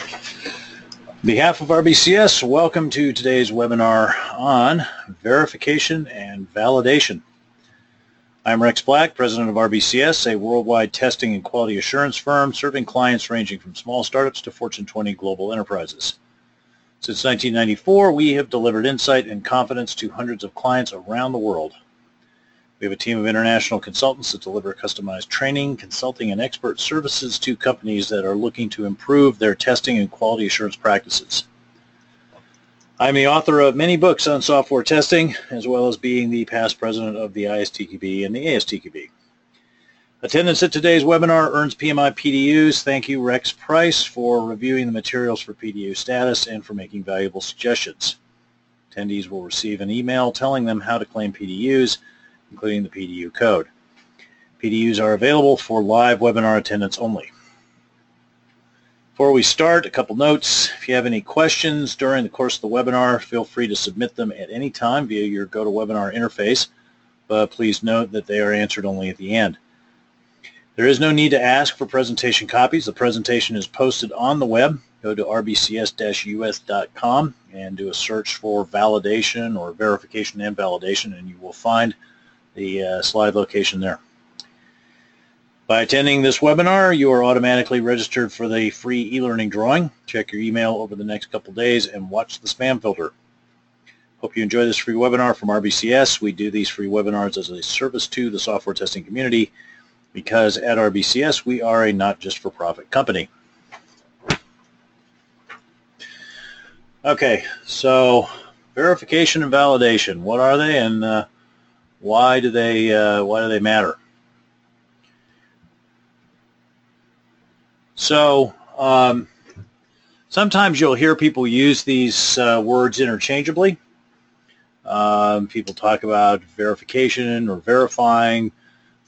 On behalf of RBCS, welcome to today's webinar on verification and validation. I'm Rex Black, president of RBCS, a worldwide testing and quality assurance firm serving clients ranging from small startups to Fortune 20 global enterprises. Since 1994, we have delivered insight and confidence to hundreds of clients around the world. We have a team of international consultants that deliver customized training, consulting, and expert services to companies that are looking to improve their testing and quality assurance practices. I'm the author of many books on software testing, as well as being the past president of the ISTQB and the ASTQB. Attendance at today's webinar earns PMI PDUs. Thank you, Rex Price, for reviewing the materials for PDU status and for making valuable suggestions. Attendees will receive an email telling them how to claim PDUs including the PDU code. PDUs are available for live webinar attendance only. Before we start, a couple notes. If you have any questions during the course of the webinar, feel free to submit them at any time via your GoToWebinar interface, but please note that they are answered only at the end. There is no need to ask for presentation copies. The presentation is posted on the web. Go to rbcs-us.com and do a search for validation or verification and validation, and you will find the uh, slide location there. By attending this webinar, you are automatically registered for the free e-learning drawing. Check your email over the next couple days and watch the spam filter. Hope you enjoy this free webinar from RBCS. We do these free webinars as a service to the software testing community because at RBCS we are a not just for profit company. Okay, so verification and validation, what are they and uh, why do they uh, why do they matter? So um, sometimes you'll hear people use these uh, words interchangeably. Um, people talk about verification or verifying,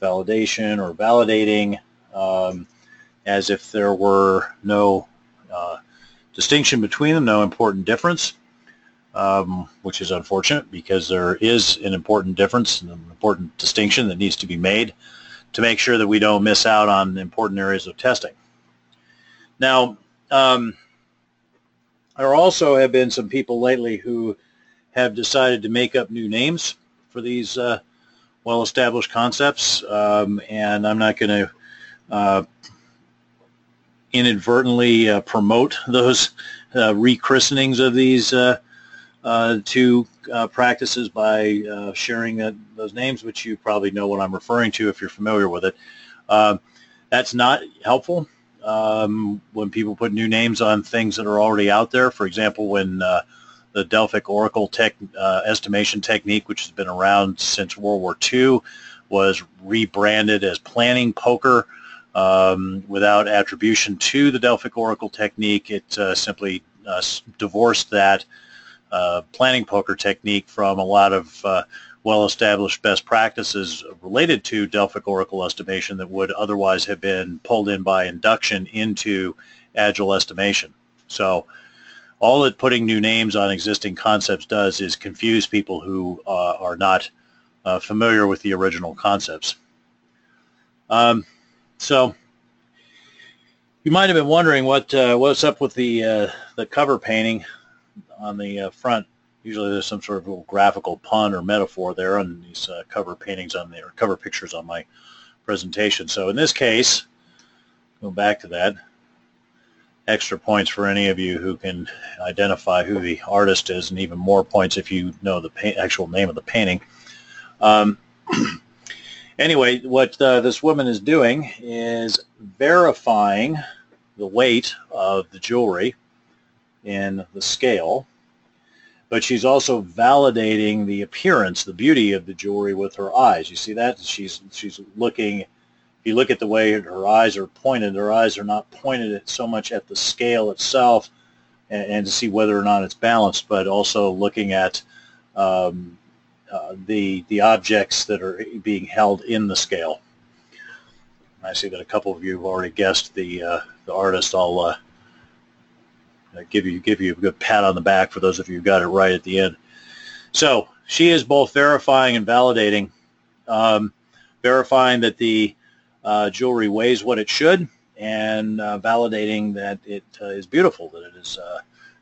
validation or validating, um, as if there were no uh, distinction between them, no important difference um, which is unfortunate because there is an important difference, and an important distinction that needs to be made to make sure that we don't miss out on important areas of testing. Now, um, there also have been some people lately who have decided to make up new names for these uh, well-established concepts, um, and I'm not going to uh, inadvertently uh, promote those uh, rechristenings of these uh, uh, to uh, practices by uh, sharing that, those names, which you probably know what I'm referring to if you're familiar with it. Um, that's not helpful um, when people put new names on things that are already out there. For example, when uh, the Delphic Oracle tech, uh, estimation technique, which has been around since World War II, was rebranded as planning poker um, without attribution to the Delphic Oracle technique. It simply divorced that uh, planning poker technique from a lot of uh, well-established best practices related to Delphic Oracle estimation that would otherwise have been pulled in by induction into Agile estimation. So all that putting new names on existing concepts does is confuse people who uh, are not uh, familiar with the original concepts. Um, so you might have been wondering what uh, what's up with the uh, the cover painting on the uh, front. Usually there's some sort of little graphical pun or metaphor there on these uh, cover paintings on the, or cover pictures on my presentation. So in this case, go back to that, extra points for any of you who can identify who the artist is and even more points if you know the actual name of the painting. Um, anyway, what uh, this woman is doing is verifying the weight of the jewelry in the scale but she's also validating the appearance, the beauty of the jewelry with her eyes. You see that? She's she's looking. If you look at the way her eyes are pointed, her eyes are not pointed so much at the scale itself, and, and to see whether or not it's balanced, but also looking at um, uh, the the objects that are being held in the scale. I see that a couple of you have already guessed the uh, the artist. I'll uh, give you give you a good pat on the back for those of you who got it right at the end. So she is both verifying and validating, um, verifying that the uh, jewelry weighs what it should, and uh, validating that it uh, is beautiful, that it is uh,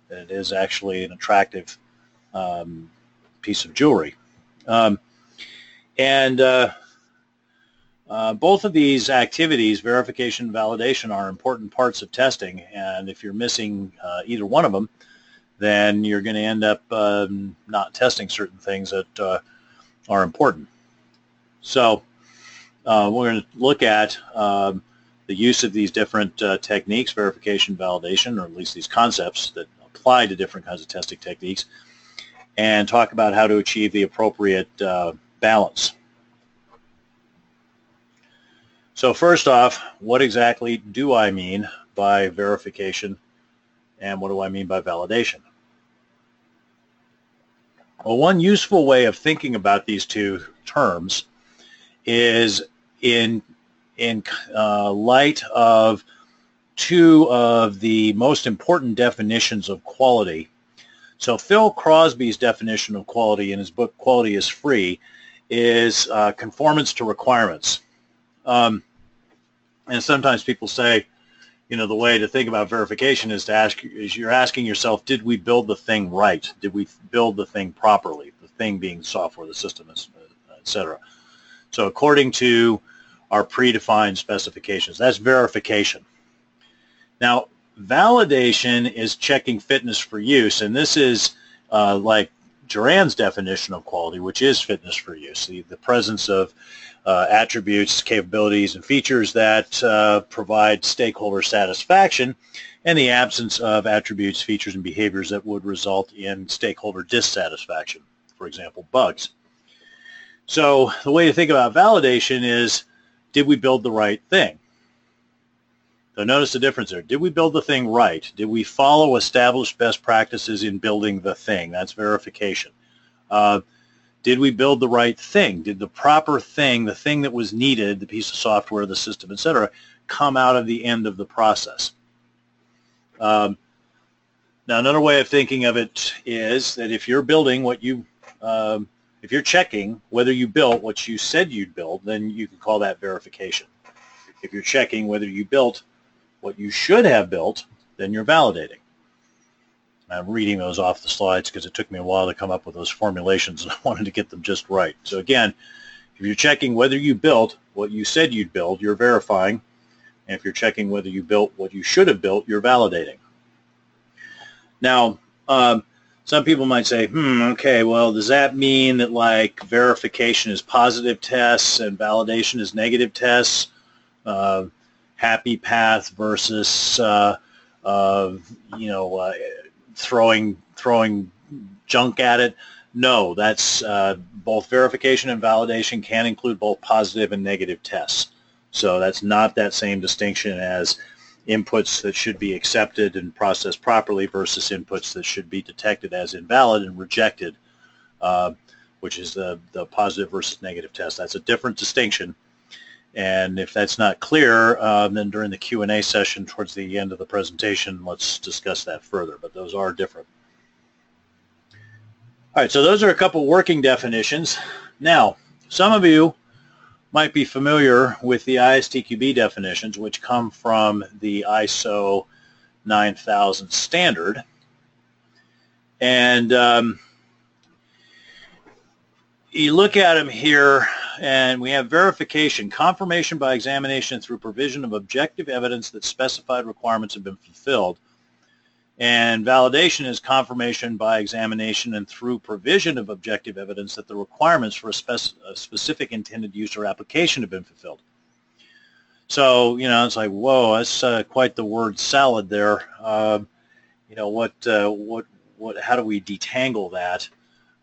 that it is actually an attractive um, piece of jewelry. Um, and uh, both of these activities, verification and validation, are important parts of testing. And if you're missing uh, either one of them, then you're going to end up um, not testing certain things that uh, are important. So uh, we're going to look at um, the use of these different uh, techniques, verification, validation, or at least these concepts that apply to different kinds of testing techniques, and talk about how to achieve the appropriate balance. So first off, what exactly do I mean by verification and what do I mean by validation? Well, one useful way of thinking about these two terms is in in uh, light of two of the most important definitions of quality. So Phil Crosby's definition of quality in his book Quality is Free is uh, conformance to requirements. Um, and sometimes people say, you know, the way to think about verification is to ask, is you're asking yourself, did we build the thing right? Did we build the thing properly? The thing being software, the system, et cetera. So according to our predefined specifications, that's verification. Now, validation is checking fitness for use, and this is uh, like Juran's definition of quality, which is fitness for use, the, the presence of uh, attributes, capabilities, and features that uh, provide stakeholder satisfaction, and the absence of attributes, features, and behaviors that would result in stakeholder dissatisfaction, for example, bugs. So the way to think about validation is, did we build the right thing? So notice the difference there. Did we build the thing right? Did we follow established best practices in building the thing? That's verification. Uh, did we build the right thing? Did the proper thing, the thing that was needed, the piece of software, the system, etc., come out of the end of the process? Um, now, another way of thinking of it is that if you're building what you, um, if you're checking whether you built what you said you'd build, then you can call that verification. If you're checking whether you built what you should have built, then you're validating. I'm reading those off the slides because it took me a while to come up with those formulations and I wanted to get them just right. So again, if you're checking whether you built what you said you'd build, you're verifying. And if you're checking whether you built what you should have built, you're validating. Now, um, some people might say, hmm, okay, well, does that mean that like verification is positive tests and validation is negative tests? Uh, happy path versus uh, uh, you know uh, throwing throwing junk at it. No, that's uh, both verification and validation can include both positive and negative tests. So that's not that same distinction as inputs that should be accepted and processed properly versus inputs that should be detected as invalid and rejected, uh, which is the, the positive versus negative test. That's a different distinction. And if that's not clear, um, then during the Q&A session towards the end of the presentation, let's discuss that further. But those are different. All right, so those are a couple working definitions. Now, some of you might be familiar with the ISTQB definitions, which come from the ISO 9000 standard. And um, you look at them here, and we have verification, confirmation by examination through provision of objective evidence that specified requirements have been fulfilled. And validation is confirmation by examination and through provision of objective evidence that the requirements for a, spec a specific intended use or application have been fulfilled. So, you know, it's like, whoa, that's uh, quite the word salad there. Uh, you know, what, uh, what, what, how do we detangle that?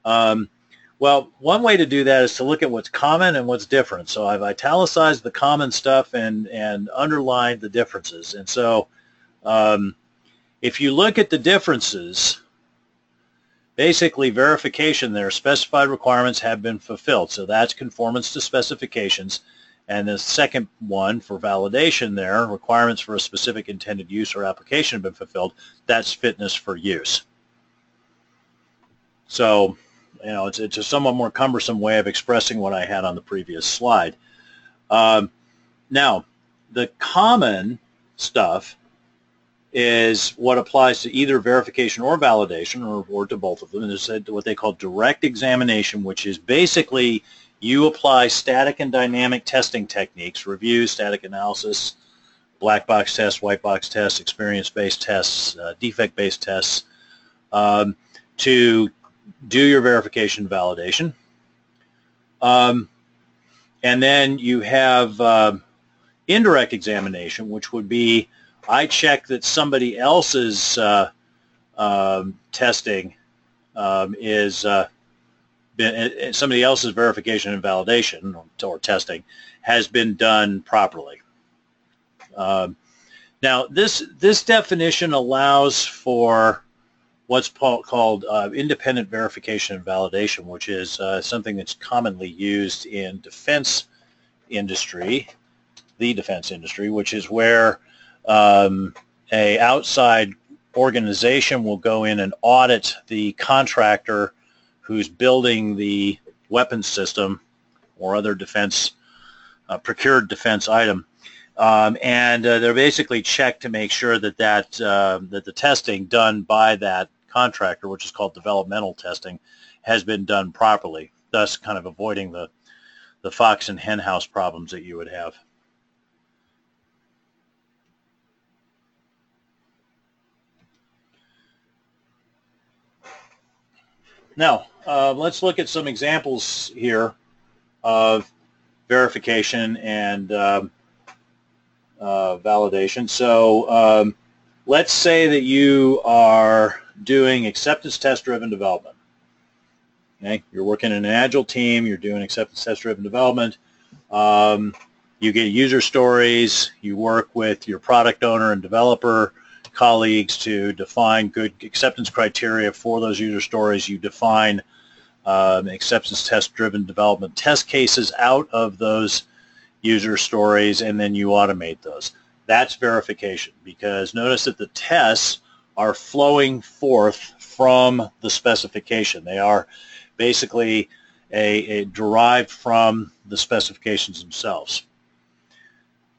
Um, well, one way to do that is to look at what's common and what's different. So I've italicized the common stuff and, and underlined the differences. And so um, if you look at the differences, basically verification there, specified requirements have been fulfilled. So that's conformance to specifications. And the second one for validation there, requirements for a specific intended use or application have been fulfilled. That's fitness for use. So you know, it's, it's a somewhat more cumbersome way of expressing what I had on the previous slide. Um, now, the common stuff is what applies to either verification or validation or, or to both of them. And it's what they call direct examination, which is basically you apply static and dynamic testing techniques, review, static analysis, black box tests, white box tests, experience-based tests, uh, defect-based tests, um, to do your verification validation. Um, and then you have uh, indirect examination, which would be I check that somebody else's uh, um, testing um, is uh, been, uh, somebody else's verification and validation or, or testing has been done properly. Um, now, this this definition allows for what's called uh, independent verification and validation, which is uh, something that's commonly used in defense industry, the defense industry, which is where um, a outside organization will go in and audit the contractor who's building the weapons system or other defense uh, procured defense item. Um, and uh, they're basically checked to make sure that that uh, that the testing done by that contractor, which is called developmental testing, has been done properly, thus kind of avoiding the the fox and hen house problems that you would have. Now, uh, let's look at some examples here of verification and um, uh, validation. So um, let's say that you are doing acceptance test driven development. Okay, you're working in an agile team. You're doing acceptance test driven development. Um, you get user stories. You work with your product owner and developer colleagues to define good acceptance criteria for those user stories. You define um, acceptance test driven development test cases out of those user stories, and then you automate those. That's verification because notice that the tests are flowing forth from the specification. They are basically a, a derived from the specifications themselves.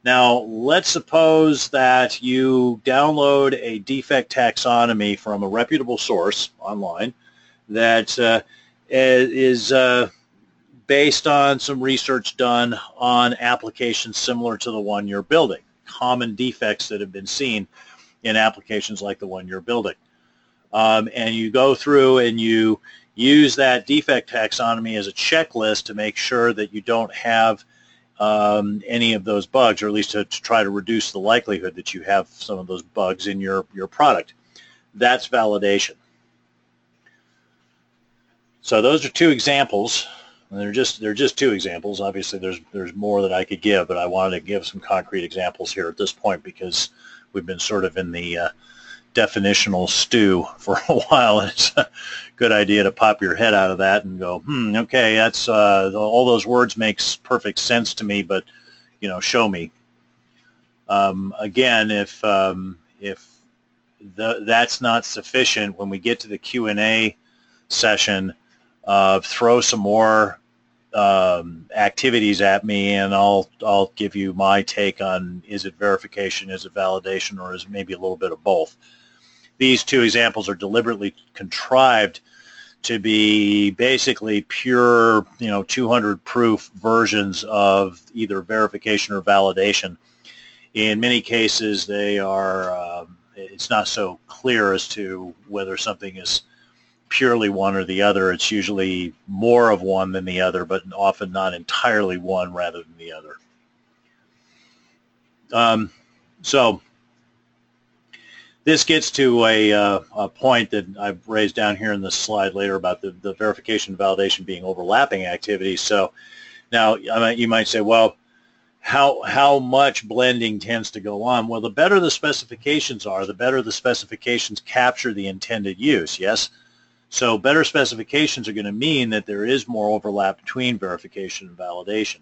Now, let's suppose that you download a defect taxonomy from a reputable source online that uh, is uh, based on some research done on applications similar to the one you're building, common defects that have been seen in applications like the one you're building. Um, and you go through and you use that defect taxonomy as a checklist to make sure that you don't have um, any of those bugs, or at least to, to, try to reduce the likelihood that you have some of those bugs in your, your product. That's validation. So those are two examples and they're just they're just two examples. Obviously, there's there's more that I could give, but I wanted to give some concrete examples here at this point because we've been sort of in the uh, definitional stew for a while, and it's a good idea to pop your head out of that and go, hmm, okay, that's uh, all those words makes perfect sense to me, but you know, show me. Um, again, if um, if the, that's not sufficient, when we get to the Q and A session uh, throw some more um, activities at me, and I'll I'll give you my take on is it verification, is it validation, or is maybe a little bit of both. These two examples are deliberately contrived to be basically pure, you know, 200 proof versions of either verification or validation. In many cases, they are. Um, it's not so clear as to whether something is purely one or the other. It's usually more of one than the other, but often not entirely one rather than the other. Um, so this gets to a, uh, a, point that I've raised down here in this slide later about the, the verification and validation being overlapping activities. So now you might say, well, how, how much blending tends to go on? Well, the better the specifications are, the better the specifications capture the intended use, yes? So better specifications are going to mean that there is more overlap between verification and validation.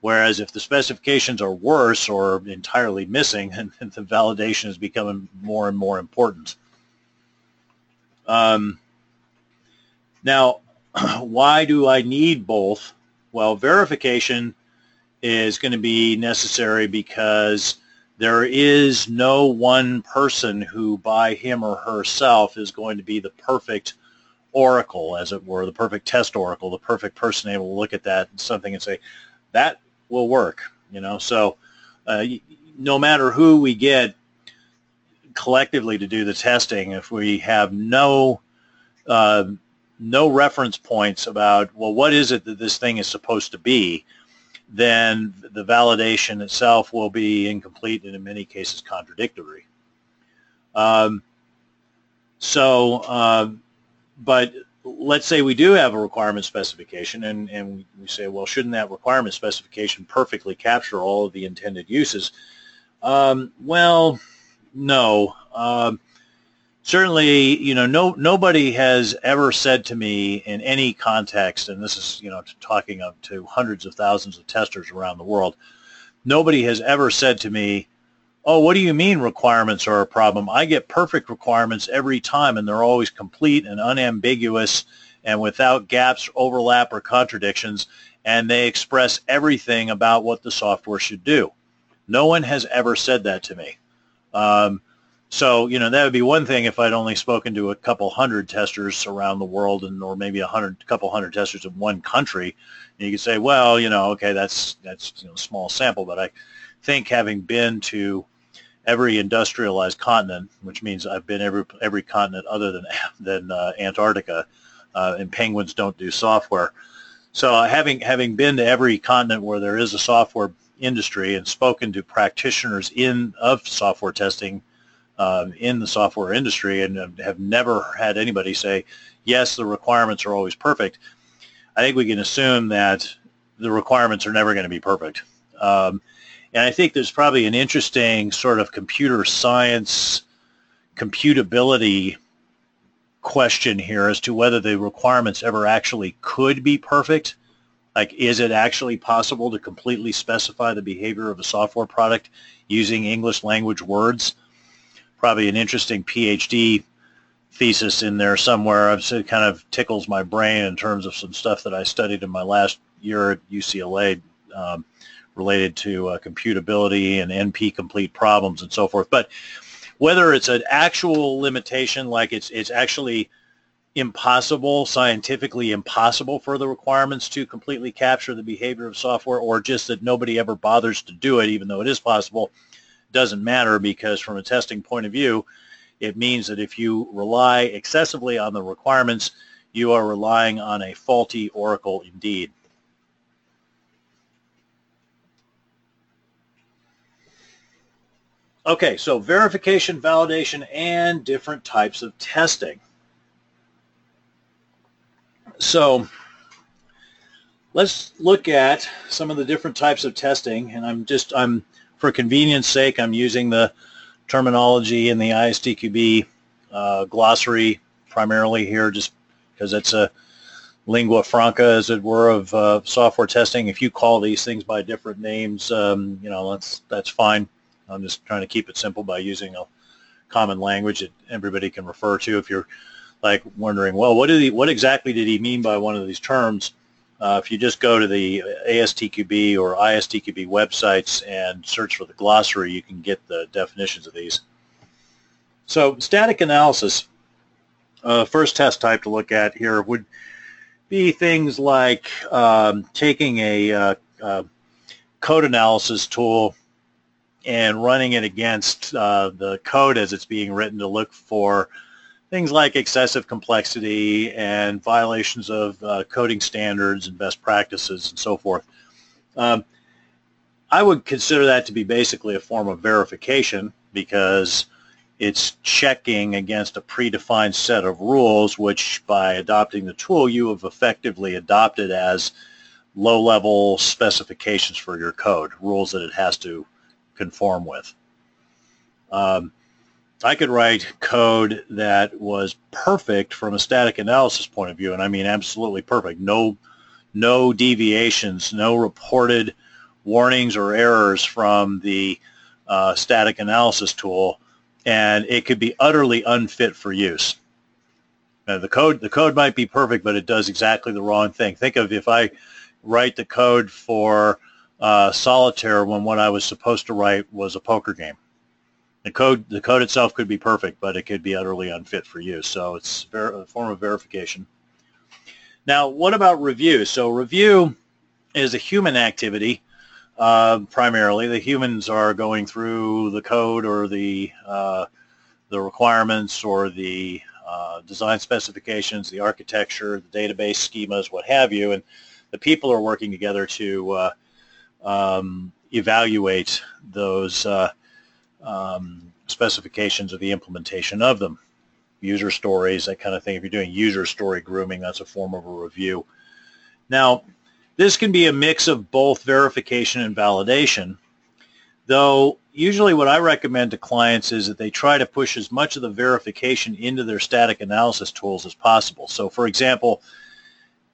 Whereas if the specifications are worse or entirely missing, then the validation is becoming more and more important. Um, now, why do I need both? Well, verification is going to be necessary because there is no one person who by him or herself is going to be the perfect oracle, as it were, the perfect test oracle, the perfect person able to look at that and something and say, that will work, you know. So uh, no matter who we get collectively to do the testing, if we have no uh, no reference points about, well, what is it that this thing is supposed to be, then the validation itself will be incomplete and in many cases contradictory. Um, so, uh, but let's say we do have a requirement specification and, and we say, well, shouldn't that requirement specification perfectly capture all of the intended uses? Um, well, no. Um, certainly, you know, no nobody has ever said to me in any context, and this is, you know, talking to hundreds of thousands of testers around the world, nobody has ever said to me, oh, what do you mean requirements are a problem? I get perfect requirements every time, and they're always complete and unambiguous and without gaps, overlap, or contradictions, and they express everything about what the software should do. No one has ever said that to me. Um, so, you know, that would be one thing if I'd only spoken to a couple hundred testers around the world and or maybe a hundred couple hundred testers in one country. And you could say, well, you know, okay, that's that's you know, a small sample, but I think having been to every industrialized continent, which means I've been every every continent other than than uh, Antarctica, uh, and penguins don't do software. So uh, having having been to every continent where there is a software industry and spoken to practitioners in of software testing um, in the software industry and have never had anybody say, yes, the requirements are always perfect. I think we can assume that the requirements are never going to be perfect. Um, and I think there's probably an interesting sort of computer science computability question here as to whether the requirements ever actually could be perfect. Like, is it actually possible to completely specify the behavior of a software product using English language words? Probably an interesting PhD thesis in there somewhere. It kind of tickles my brain in terms of some stuff that I studied in my last year at UCLA um, related to uh, computability and NP complete problems and so forth. But whether it's an actual limitation, like it's it's actually impossible, scientifically impossible for the requirements to completely capture the behavior of software, or just that nobody ever bothers to do it, even though it is possible doesn't matter because from a testing point of view, it means that if you rely excessively on the requirements, you are relying on a faulty oracle indeed. Okay, so verification, validation, and different types of testing. So let's look at some of the different types of testing, and I'm just I'm for convenience sake, I'm using the terminology in the ISTQB uh, glossary primarily here just because it's a lingua franca, as it were, of uh, software testing. If you call these things by different names, um, you know, that's, that's fine. I'm just trying to keep it simple by using a common language that everybody can refer to. If you're like wondering, well, what did he, what exactly did he mean by one of these terms? Uh, if you just go to the ASTQB or ISTQB websites and search for the glossary, you can get the definitions of these. So static analysis, uh, first test type to look at here would be things like um, taking a uh, uh code analysis tool and running it against uh, the code as it's being written to look for things like excessive complexity and violations of uh, coding standards and best practices and so forth. Um, I would consider that to be basically a form of verification because it's checking against a predefined set of rules which by adopting the tool you have effectively adopted as low-level specifications for your code, rules that it has to conform with. Um, I could write code that was perfect from a static analysis point of view, and I mean absolutely perfect. No, no deviations, no reported warnings or errors from the uh, static analysis tool, and it could be utterly unfit for use. Now, the code, the code might be perfect, but it does exactly the wrong thing. Think of if I write the code for uh, solitaire when what I was supposed to write was a poker game. The code, the code itself could be perfect, but it could be utterly unfit for use. So it's a form of verification. Now, what about review? So review is a human activity uh, primarily. The humans are going through the code or the uh, the requirements or the uh, design specifications, the architecture, the database schemas, what have you, and the people are working together to uh, um, evaluate those uh, um, specifications of the implementation of them. User stories, that kind of thing. If you're doing user story grooming, that's a form of a review. Now, this can be a mix of both verification and validation, though usually what I recommend to clients is that they try to push as much of the verification into their static analysis tools as possible. So for example,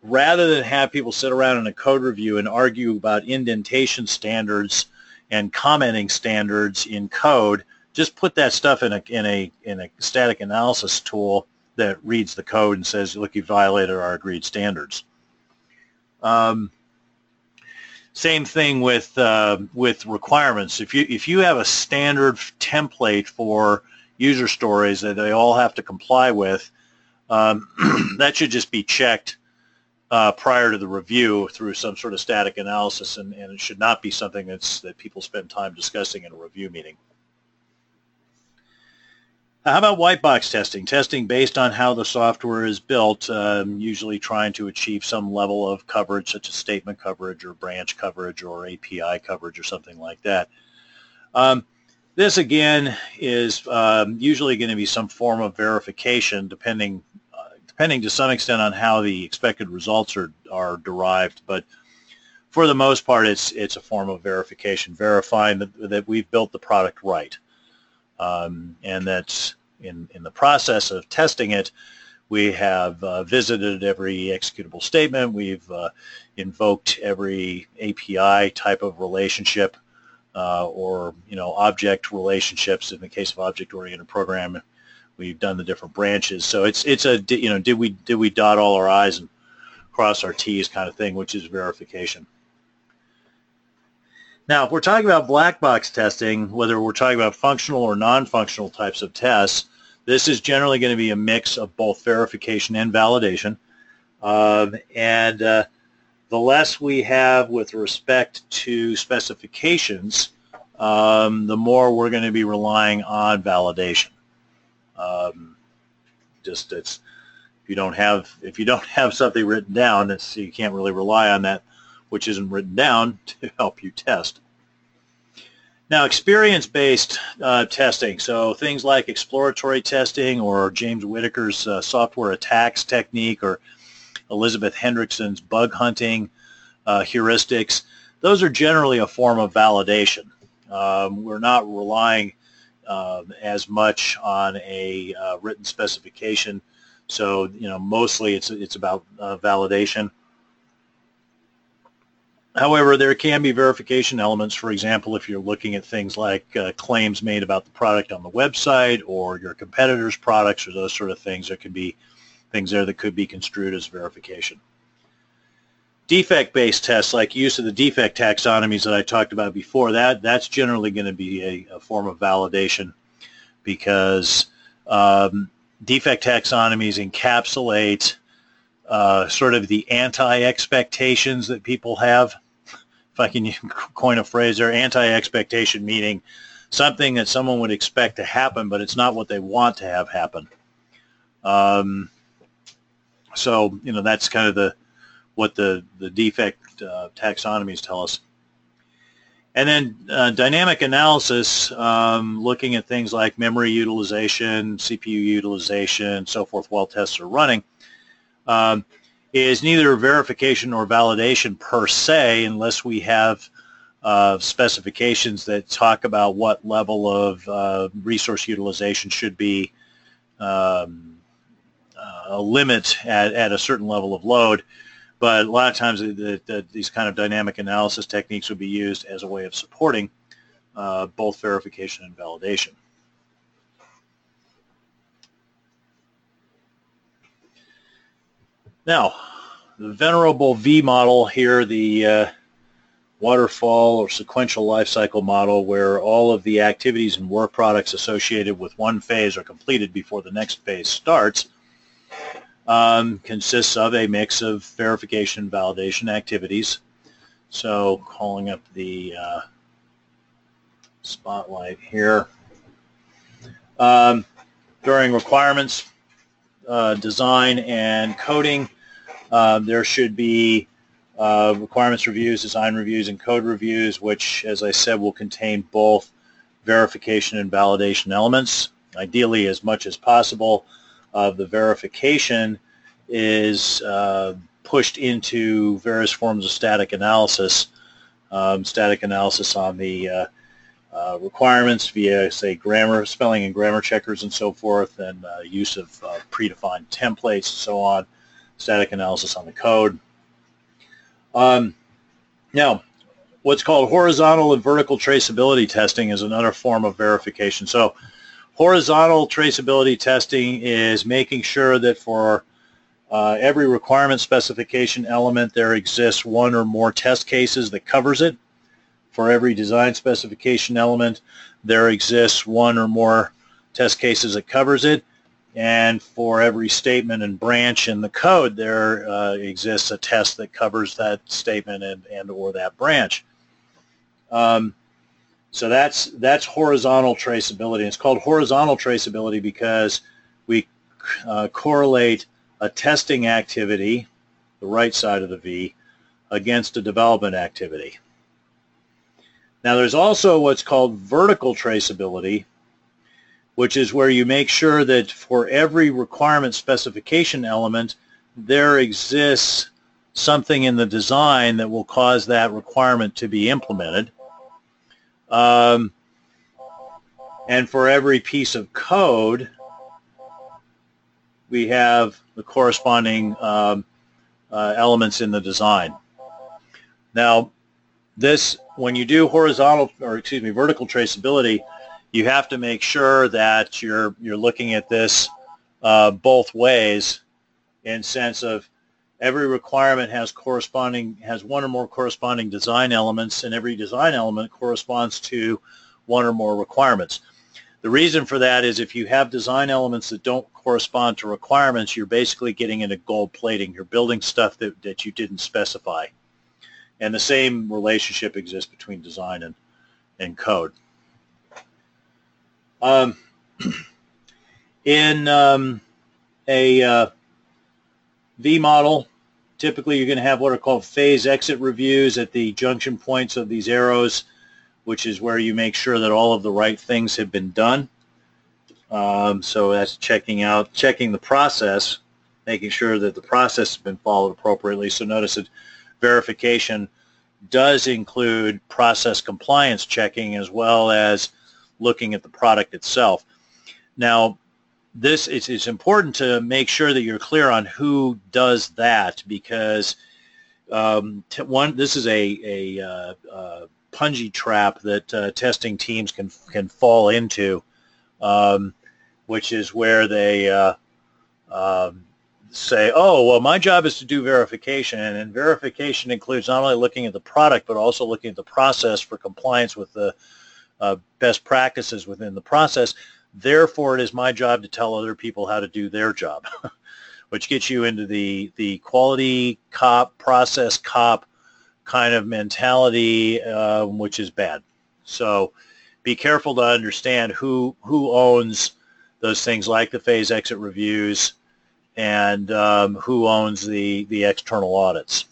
rather than have people sit around in a code review and argue about indentation standards and commenting standards in code, just put that stuff in a in a in a static analysis tool that reads the code and says, "Look, you violated our agreed standards." Um, same thing with uh, with requirements. If you if you have a standard template for user stories that they all have to comply with, um, that should just be checked uh, prior to the review through some sort of static analysis, and, and it should not be something that's that people spend time discussing in a review meeting. How about white box testing? Testing based on how the software is built, um, usually trying to achieve some level of coverage, such as statement coverage or branch coverage or API coverage or something like that. Um, this, again, is um, usually going to be some form of verification, depending depending to some extent on how the expected results are, are derived. But for the most part, it's, it's a form of verification, verifying that, that we've built the product right. Um, and that in, in the process of testing it, we have uh, visited every executable statement. We've uh, invoked every API type of relationship uh, or, you know, object relationships in the case of object-oriented programming we've done the different branches. So it's it's a you know did we did we dot all our I's and cross our T's kind of thing, which is verification. Now, if we're talking about black box testing, whether we're talking about functional or non-functional types of tests, this is generally going to be a mix of both verification and validation. Um, and uh, the less we have with respect to specifications, um, the more we're going to be relying on validation. Um, just it's if you don't have if you don't have something written down, it's, you can't really rely on that which isn't written down to help you test. Now, experience-based uh, testing, so things like exploratory testing or James Whittaker's uh, software attacks technique or Elizabeth Hendrickson's bug hunting uh, heuristics, those are generally a form of validation. Um, we're not relying uh, as much on a uh, written specification. So, you know, mostly it's, it's about uh, validation. However, there can be verification elements. For example, if you're looking at things like uh, claims made about the product on the website or your competitors' products or those sort of things, there can be things there that could be construed as verification defect-based tests, like use of the defect taxonomies that I talked about before, that that's generally going to be a, a, form of validation because um, defect taxonomies encapsulate uh, sort of the anti-expectations that people have. If I can coin a phrase there, anti-expectation meaning something that someone would expect to happen, but it's not what they want to have happen. Um, so, you know, that's kind of the what the, the defect uh, taxonomies tell us. And then uh, dynamic analysis, um, looking at things like memory utilization, CPU utilization, so forth while tests are running, um, is neither verification nor validation per se unless we have uh, specifications that talk about what level of uh, resource utilization should be um, uh, a limit at, at a certain level of load but a lot of times the, the, these kind of dynamic analysis techniques would be used as a way of supporting uh, both verification and validation. Now, the venerable V model here, the uh, waterfall or sequential life cycle model where all of the activities and work products associated with one phase are completed before the next phase starts um, consists of a mix of verification and validation activities. So calling up the uh, spotlight here. Um, during requirements, uh, design, and coding, uh, there should be uh, requirements reviews, design reviews, and code reviews, which, as I said, will contain both verification and validation elements. Ideally, as much as possible of the verification is uh, pushed into various forms of static analysis, um, static analysis on the uh, uh, requirements via, say, grammar, spelling and grammar checkers and so forth, and uh, use of uh, predefined templates and so on, static analysis on the code. Um, now, what's called horizontal and vertical traceability testing is another form of verification. So horizontal traceability testing is making sure that for uh, every requirement specification element there exists one or more test cases that covers it. For every design specification element there exists one or more test cases that covers it and for every statement and branch in the code there uh, exists a test that covers that statement and, and or that branch. Um, so that's that's horizontal traceability. It's called horizontal traceability because we uh, correlate a testing activity, the right side of the V, against a development activity. Now there's also what's called vertical traceability, which is where you make sure that for every requirement specification element, there exists something in the design that will cause that requirement to be implemented. Um, and for every piece of code, we have the corresponding um, uh, elements in the design. Now, this, when you do horizontal, or excuse me, vertical traceability, you have to make sure that you're you're looking at this uh, both ways in sense of every requirement has corresponding has one or more corresponding design elements and every design element corresponds to one or more requirements. The reason for that is if you have design elements that don't correspond to requirements, you're basically getting into gold plating. You're building stuff that, that you didn't specify. And the same relationship exists between design and, and code. Um, in um, a uh, V model, typically you're going to have what are called phase exit reviews at the junction points of these arrows, which is where you make sure that all of the right things have been done. Um, so that's checking out, checking the process, making sure that the process has been followed appropriately. So notice that verification does include process compliance checking as well as looking at the product itself. Now, this it's, it's important to make sure that you're clear on who does that because um, one this is a a uh, uh, punji trap that uh, testing teams can can fall into, um, which is where they uh, um, say, oh well, my job is to do verification, and verification includes not only looking at the product but also looking at the process for compliance with the uh, best practices within the process. Therefore, it is my job to tell other people how to do their job, which gets you into the, the quality cop, process cop kind of mentality, uh, which is bad. So be careful to understand who, who owns those things like the phase exit reviews and um, who owns the, the external audits.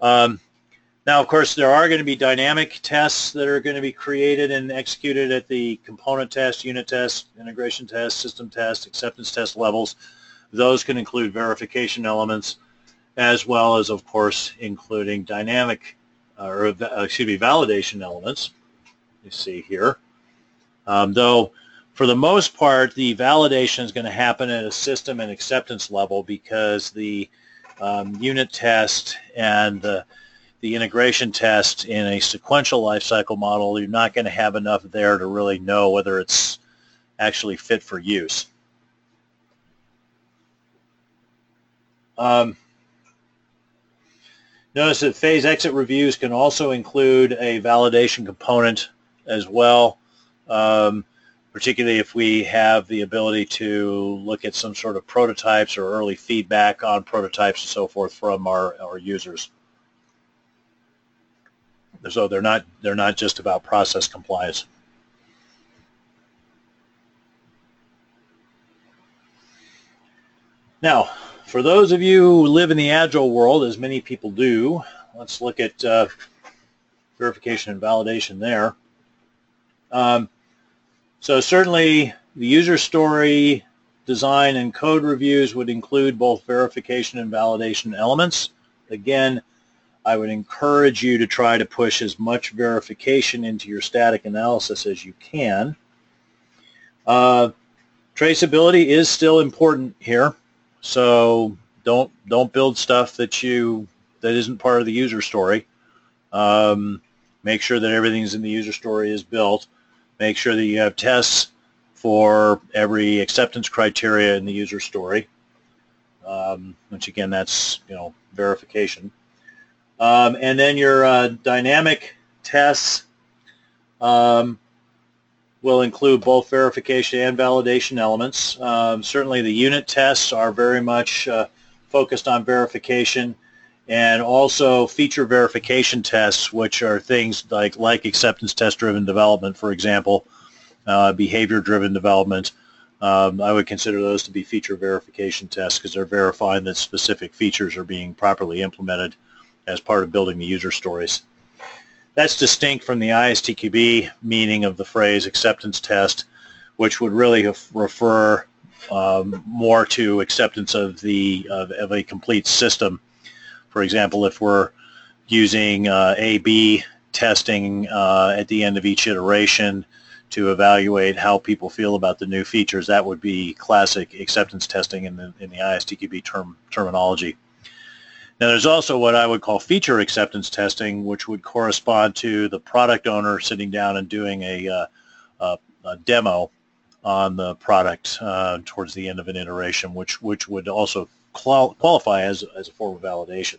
Um, now, of course, there are going to be dynamic tests that are going to be created and executed at the component test, unit test, integration test, system test, acceptance test levels. Those can include verification elements as well as, of course, including dynamic uh, or, uh, excuse me, validation elements. You see here. Um, though, for the most part, the validation is going to happen at a system and acceptance level because the um, unit test and the the integration test in a sequential lifecycle model, you're not going to have enough there to really know whether it's actually fit for use. Um, Notice that phase exit reviews can also include a validation component as well, um, particularly if we have the ability to look at some sort of prototypes or early feedback on prototypes and so forth from our, our users. So they're not, they're not just about process compliance. Now, for those of you who live in the Agile world, as many people do, let's look at uh, verification and validation there. Um, so certainly the user story design and code reviews would include both verification and validation elements. Again, I would encourage you to try to push as much verification into your static analysis as you can. Uh, traceability is still important here. So don't don't build stuff that you that isn't part of the user story. Um, make sure that everything's in the user story is built. Make sure that you have tests for every acceptance criteria in the user story. Um, which again, that's you know verification. Um, and then your uh, dynamic tests. Um, will include both verification and validation elements. Um, certainly the unit tests are very much uh, focused on verification and also feature verification tests, which are things like, like acceptance test-driven development, for example, uh, behavior-driven development. Um, I would consider those to be feature verification tests because they're verifying that specific features are being properly implemented as part of building the user stories. That's distinct from the ISTQB meaning of the phrase acceptance test, which would really refer um, more to acceptance of the of, of, a complete system. For example, if we're using uh, A-B testing uh, at the end of each iteration to evaluate how people feel about the new features, that would be classic acceptance testing in the in the ISTQB term terminology. Now there's also what I would call feature acceptance testing, which would correspond to the product owner sitting down and doing a, uh, a, a demo on the product uh, towards the end of an iteration, which, which would also qual qualify as, as a form of validation.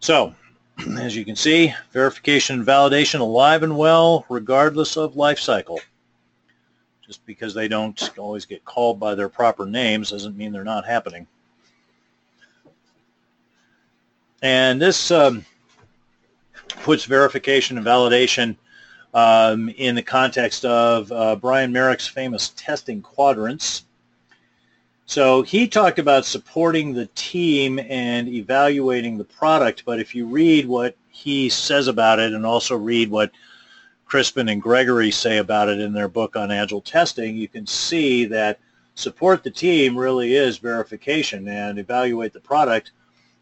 So, as you can see, verification and validation alive and well regardless of life cycle. Just because they don't always get called by their proper names doesn't mean they're not happening. And this um, puts verification and validation um, in the context of uh, Brian Marick's famous testing quadrants. So he talked about supporting the team and evaluating the product, but if you read what he says about it and also read what Crispin and Gregory say about it in their book on agile testing, you can see that support the team really is verification and evaluate the product,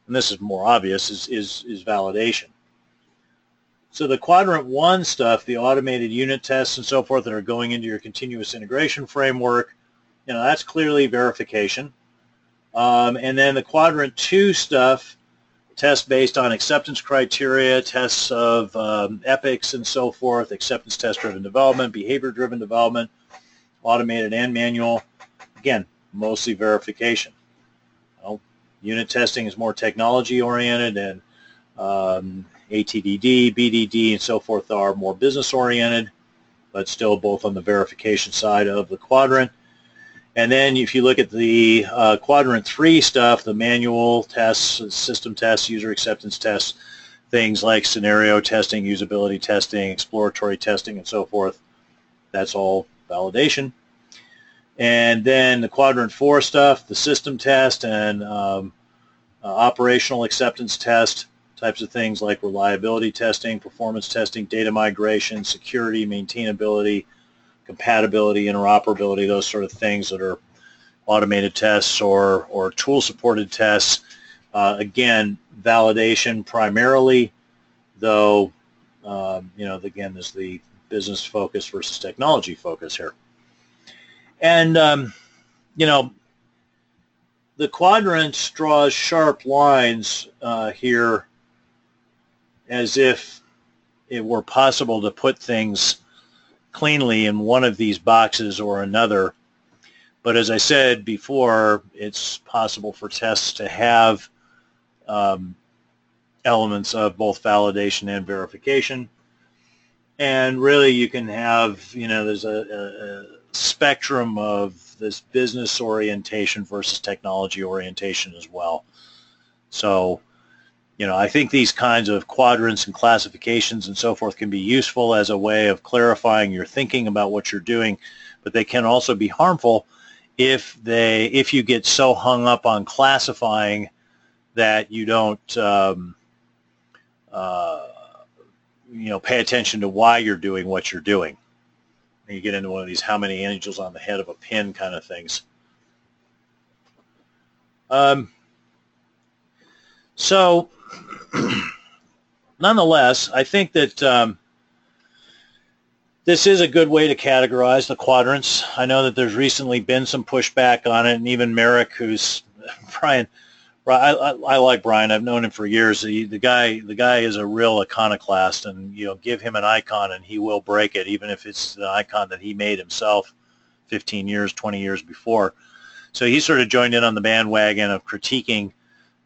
and this is more obvious, is, is, is validation. So the quadrant one stuff, the automated unit tests and so forth that are going into your continuous integration framework, you know, that's clearly verification. Um, and then the quadrant two stuff, tests based on acceptance criteria, tests of um, epics and so forth, acceptance test-driven development, behavior-driven development, automated and manual. Again, mostly verification. Well, unit testing is more technology-oriented and um, ATDD, BDD, and so forth are more business-oriented, but still both on the verification side of the quadrant. And then if you look at the uh, quadrant three stuff, the manual tests, system tests, user acceptance tests, things like scenario testing, usability testing, exploratory testing, and so forth, that's all validation. And then the quadrant four stuff, the system test and um, uh, operational acceptance test, types of things like reliability testing, performance testing, data migration, security, maintainability, compatibility, interoperability, those sort of things that are automated tests or, or tool-supported tests. Uh, again, validation primarily, though, um, you know, again, there's the business focus versus technology focus here. And, um, you know, the quadrant draws sharp lines uh, here as if it were possible to put things cleanly in one of these boxes or another. But as I said before, it's possible for tests to have um, elements of both validation and verification. And really you can have, you know, there's a, a, a spectrum of this business orientation versus technology orientation as well. So, you know, I think these kinds of quadrants and classifications and so forth can be useful as a way of clarifying your thinking about what you're doing, but they can also be harmful if they if you get so hung up on classifying that you don't um, uh, you know pay attention to why you're doing what you're doing. And you get into one of these how many angels on the head of a pin kind of things. Um, so, nonetheless, I think that um, this is a good way to categorize the quadrants. I know that there's recently been some pushback on it, and even Marick, who's Brian, I, I, I, like Brian. I've known him for years. He, the guy, the guy is a real iconoclast, and you know, give him an icon, and he will break it, even if it's the icon that he made himself, 15 years, 20 years before. So he sort of joined in on the bandwagon of critiquing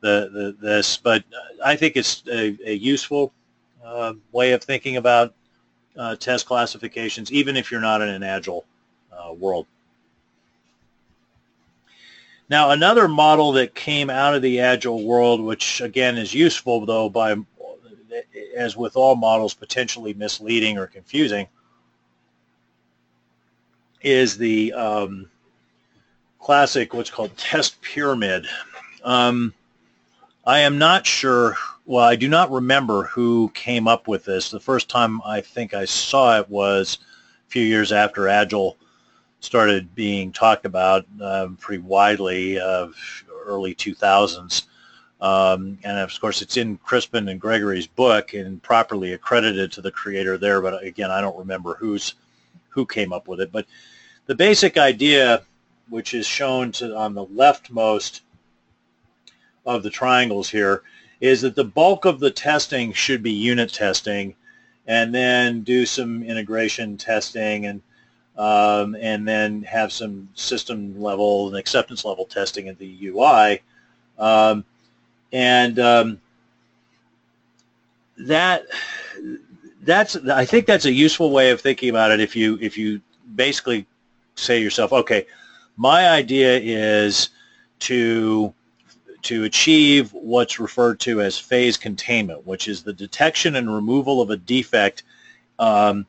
the, the this, but I think it's a, a useful uh, way of thinking about uh, test classifications, even if you're not in an agile uh, world. Now, another model that came out of the agile world, which again is useful, though, by as with all models, potentially misleading or confusing, is the um, classic what's called test pyramid. Um, I am not sure. Well, I do not remember who came up with this. The first time I think I saw it was a few years after Agile started being talked about uh, pretty widely of early 2000s. Um, and of course, it's in Crispin and Gregory's book and properly accredited to the creator there. But again, I don't remember who's who came up with it. But the basic idea, which is shown to, on the leftmost of the triangles here, is that the bulk of the testing should be unit testing, and then do some integration testing and um, and then have some system level and acceptance level testing at the UI. Um, and um, that that's I think that's a useful way of thinking about it. If you if you basically say to yourself, okay, my idea is to to achieve what's referred to as phase containment, which is the detection and removal of a defect um,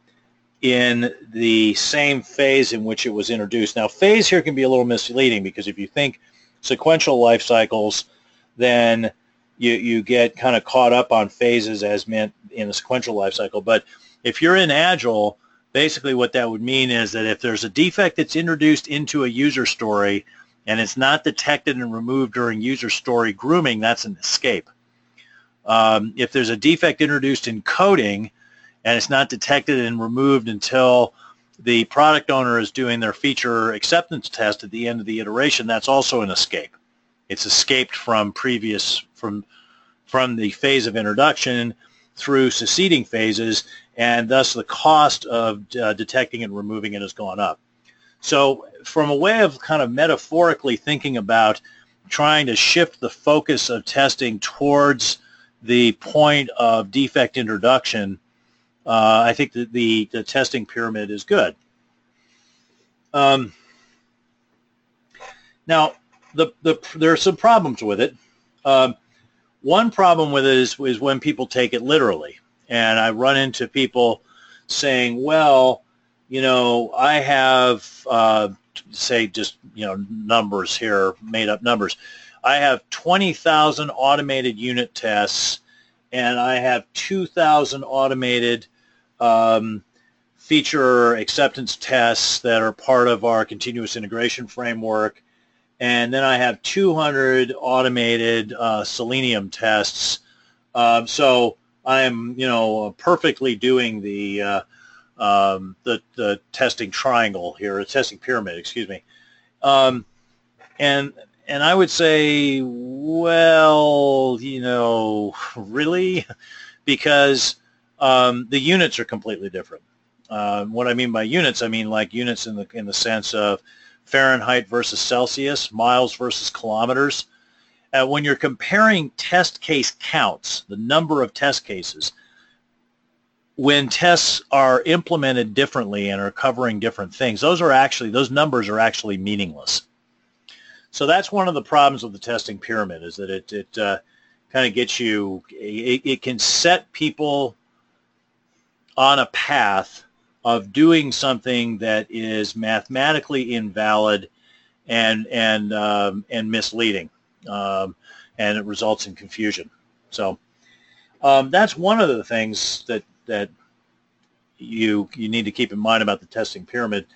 in the same phase in which it was introduced. Now, phase here can be a little misleading because if you think sequential life cycles, then you, you get kind of caught up on phases as meant in a sequential life cycle. But if you're in Agile, basically what that would mean is that if there's a defect that's introduced into a user story and it's not detected and removed during user story grooming, that's an escape. Um, if there's a defect introduced in coding and it's not detected and removed until the product owner is doing their feature acceptance test at the end of the iteration, that's also an escape. It's escaped from previous, from, from the phase of introduction through succeeding phases, and thus the cost of uh, detecting and removing it has gone up. So from a way of kind of metaphorically thinking about trying to shift the focus of testing towards the point of defect introduction, uh, I think that the, the testing pyramid is good. Um, now, the, the, there are some problems with it. Um, one problem with it is, is when people take it literally. And I run into people saying, well, you know, I have, uh, say, just, you know, numbers here, made up numbers. I have 20,000 automated unit tests and I have 2,000 automated um, feature acceptance tests that are part of our continuous integration framework. And then I have 200 automated uh, Selenium tests. Um, so I'm, you know, perfectly doing the uh, um, the, the testing triangle here, a testing pyramid, excuse me. Um, and and I would say, well, you know, really, because um, the units are completely different. Uh, what I mean by units, I mean like units in the in the sense of Fahrenheit versus Celsius, miles versus kilometers. Uh, when you're comparing test case counts, the number of test cases, when tests are implemented differently and are covering different things, those are actually, those numbers are actually meaningless. So that's one of the problems with the testing pyramid is that it, it uh, kind of gets you, it, it can set people on a path of doing something that is mathematically invalid and and um, and misleading, um, and it results in confusion. So um, that's one of the things that that you you need to keep in mind about the testing pyramid.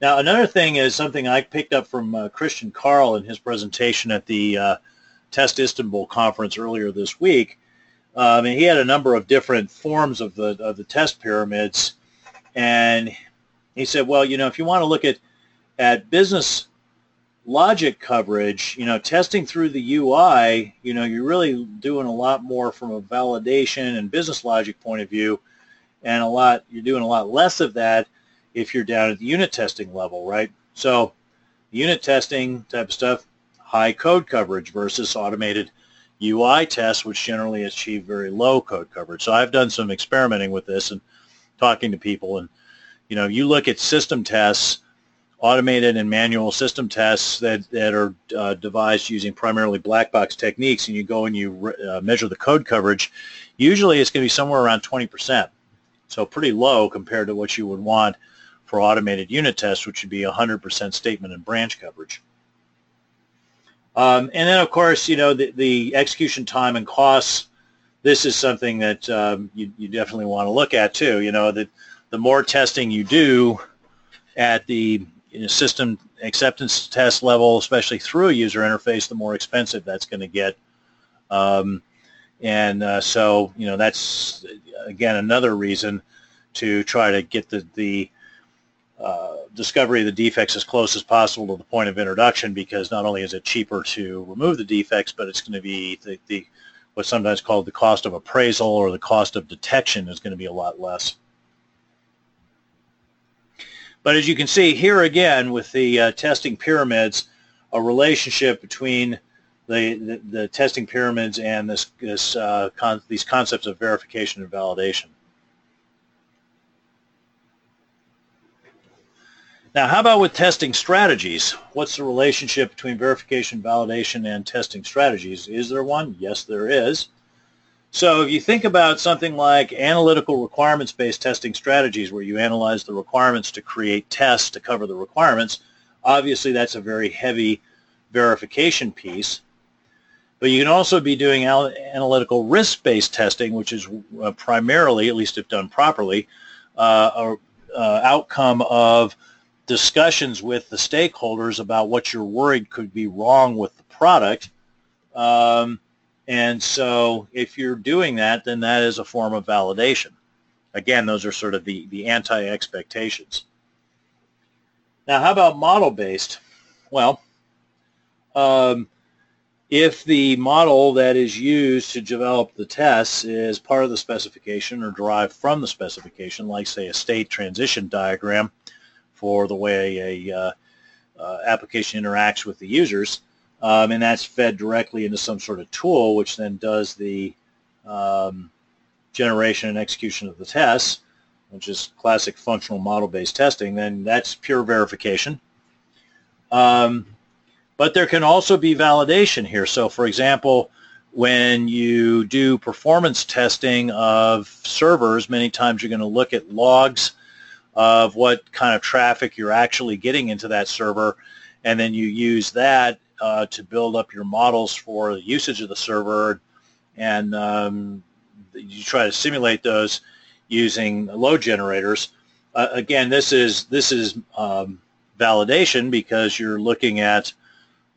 Now, another thing is something I picked up from uh, Kristian Karl in his presentation at the uh, Test Istanbul conference earlier this week. Um, and he had a number of different forms of the of the test pyramids and he said, well, you know, if you want to look at, at business logic coverage, you know, testing through the UI, you know, you're really doing a lot more from a validation and business logic point of view, and a lot, you're doing a lot less of that if you're down at the unit testing level, right? So unit testing type of stuff, high code coverage versus automated UI tests, which generally achieve very low code coverage. So I've done some experimenting with this, and talking to people. And, you know, you look at system tests, automated and manual system tests that, that are uh, devised using primarily black box techniques, and you go and you uh, measure the code coverage, usually it's going to be somewhere around 20%. So pretty low compared to what you would want for automated unit tests, which would be 100% statement and branch coverage. Um, and then, of course, you know, the, the execution time and costs this is something that um, you, you definitely want to look at too. You know, that the more testing you do at the you know, system acceptance test level, especially through a user interface, the more expensive that's going to get. Um, and uh, so, you know, that's, again, another reason to try to get the, the uh, discovery of the defects as close as possible to the point of introduction because not only is it cheaper to remove the defects, but it's going to be the, the what's sometimes called the cost of appraisal or the cost of detection is going to be a lot less. But as you can see here again with the uh, testing pyramids, a relationship between the, the, testing pyramids and this, this, uh, con these concepts of verification and validation. Now, how about with testing strategies? What's the relationship between verification, validation, and testing strategies? Is there one? Yes, there is. So if you think about something like analytical requirements-based testing strategies where you analyze the requirements to create tests to cover the requirements, obviously that's a very heavy verification piece. But you can also be doing analytical risk-based testing, which is uh, primarily, at least if done properly, uh, a uh, outcome of discussions with the stakeholders about what you're worried could be wrong with the product. Um, and so if you're doing that, then that is a form of validation. Again, those are sort of the, the anti-expectations. Now, how about model-based? Well, um, if the model that is used to develop the tests is part of the specification or derived from the specification, like, say, a state transition diagram, for the way a uh, uh, application interacts with the users. Um, and that's fed directly into some sort of tool, which then does the um, generation and execution of the tests, which is classic functional model-based testing, then that's pure verification. Um, but there can also be validation here. So for example, when you do performance testing of servers, many times you're going to look at logs of what kind of traffic you're actually getting into that server, and then you use that uh, to build up your models for the usage of the server, and um, you try to simulate those using load generators. Uh, again, this is this is um, validation because you're looking at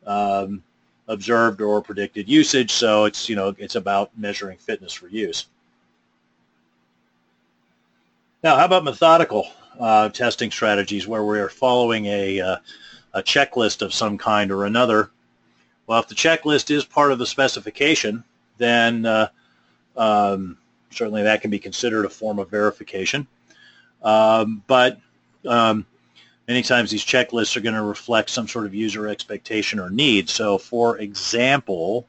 um, observed or predicted usage. So it's you know it's about measuring fitness for use. Now, how about methodical? uh, testing strategies where we're following a, uh, a checklist of some kind or another. Well, if the checklist is part of the specification, then uh, um, certainly that can be considered a form of verification. Um, but um, many times these checklists are going to reflect some sort of user expectation or need. So for example,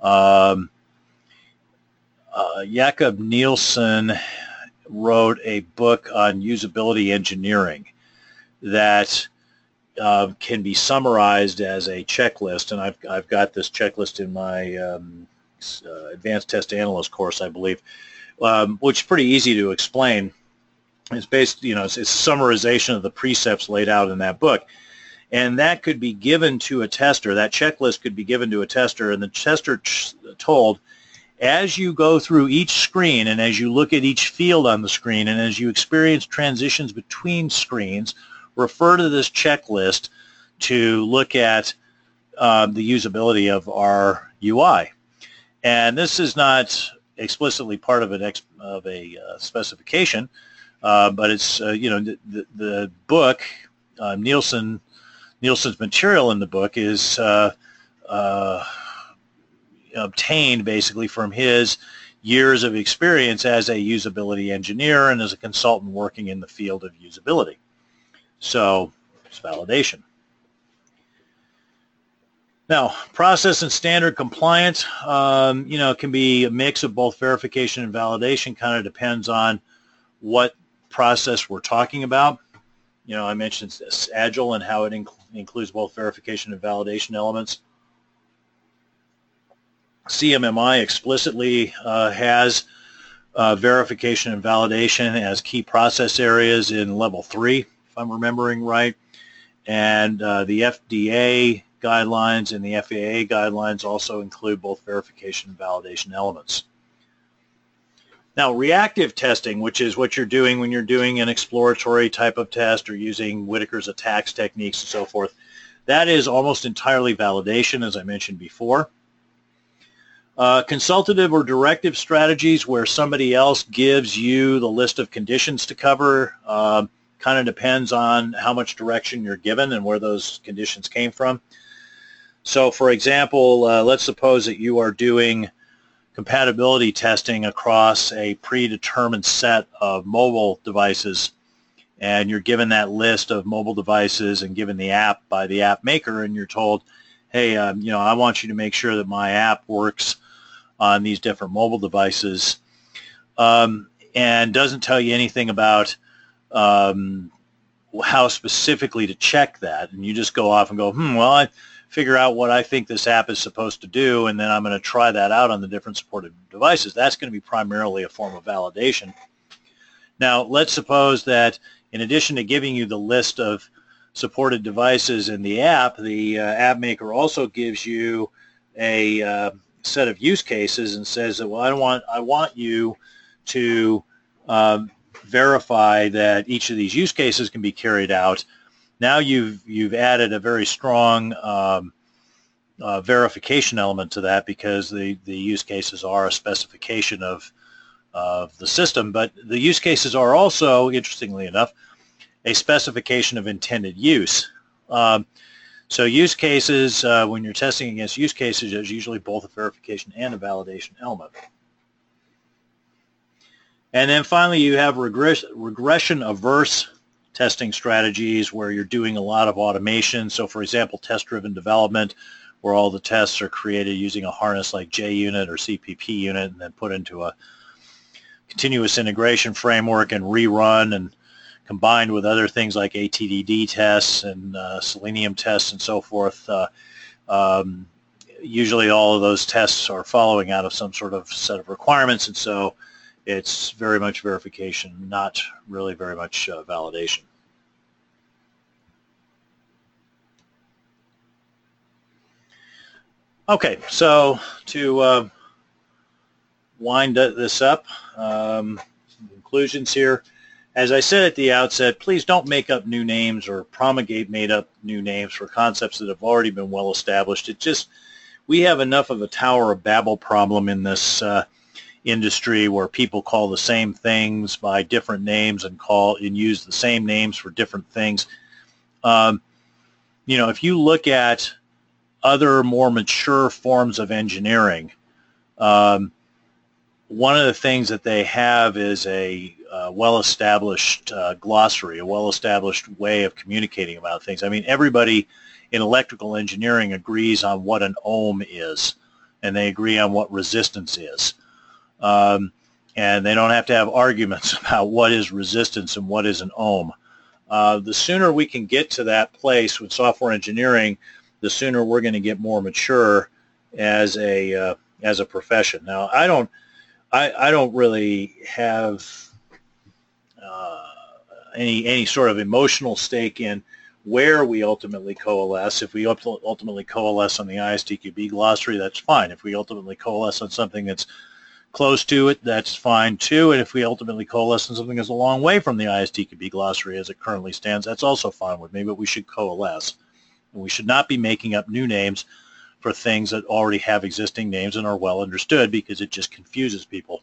um, uh, Jakob Nielsen wrote a book on usability engineering that uh, can be summarized as a checklist, and I've, I've got this checklist in my um, uh, advanced test analyst course, I believe, um, which is pretty easy to explain. It's based, you know, it's, it's summarization of the precepts laid out in that book. And that could be given to a tester. That checklist could be given to a tester, and the tester told, as you go through each screen and as you look at each field on the screen and as you experience transitions between screens, refer to this checklist to look at uh, the usability of our UI. And this is not explicitly part of an of a uh, specification, uh, but it's uh, you know the, the, book uh, Nielsen Nielsen's material in the book is uh, obtained basically from his years of experience as a usability engineer and as a consultant working in the field of usability. So it's validation. Now, process and standard compliance, um, you know, can be a mix of both verification and validation. Kind of depends on what process we're talking about. You know, I mentioned Agile and how it inc includes both verification and validation elements. CMMI explicitly uh, has uh, verification and validation as key process areas in level three, if I'm remembering right. And uh, the FDA guidelines and the FAA guidelines also include both verification and validation elements. Now, reactive testing, which is what you're doing when you're doing an exploratory type of test or using Whittaker's attacks techniques and so forth, that is almost entirely validation, as I mentioned before. Uh, consultative or directive strategies where somebody else gives you the list of conditions to cover uh, kind of depends on how much direction you're given and where those conditions came from. So for example, uh, let's suppose that you are doing compatibility testing across a predetermined set of mobile devices and you're given that list of mobile devices and given the app by the app maker and you're told, hey, um, you know, I want you to make sure that my app works on these different mobile devices um, and doesn't tell you anything about um, how specifically to check that. And you just go off and go, hmm, well, I figure out what I think this app is supposed to do, and then I'm going to try that out on the different supported devices. That's going to be primarily a form of validation. Now, let's suppose that in addition to giving you the list of supported devices in the app, the uh, app maker also gives you a uh, set of use cases and says that well I want I want you to um, verify that each of these use cases can be carried out. Now you've you've added a very strong um, uh, verification element to that because the the use cases are a specification of of the system, but the use cases are also, interestingly enough, a specification of intended use. Um, so use cases, uh, when you're testing against use cases, there's usually both a verification and a validation element. And then finally, you have regress regression-averse testing strategies where you're doing a lot of automation. So for example, test-driven development, where all the tests are created using a harness like JUnit or CPP unit and then put into a continuous integration framework and rerun and combined with other things like ATDD tests and uh, Selenium tests and so forth, uh, um, usually all of those tests are following out of some sort of set of requirements, and so it's very much verification, not really very much uh, validation. Okay, so to uh, wind this up, um, conclusions here. As I said at the outset, please don't make up new names or promulgate made-up new names for concepts that have already been well established. It just we have enough of a Tower of Babel problem in this uh, industry where people call the same things by different names and call and use the same names for different things. Um, you know, if you look at other more mature forms of engineering, um, one of the things that they have is a uh, well-established uh, glossary, a well-established way of communicating about things. I mean, everybody in electrical engineering agrees on what an ohm is, and they agree on what resistance is. Um, and they don't have to have arguments about what is resistance and what is an ohm. Uh, the sooner we can get to that place with software engineering, the sooner we're going to get more mature as a uh, as a profession. Now, I don't I, I don't really have uh, any any sort of emotional stake in where we ultimately coalesce. If we ultimately coalesce on the ISTQB glossary, that's fine. If we ultimately coalesce on something that's close to it, that's fine too. And if we ultimately coalesce on something that's a long way from the ISTQB glossary as it currently stands, that's also fine with me, but we should coalesce. We should not be making up new names for things that already have existing names and are well understood because it just confuses people.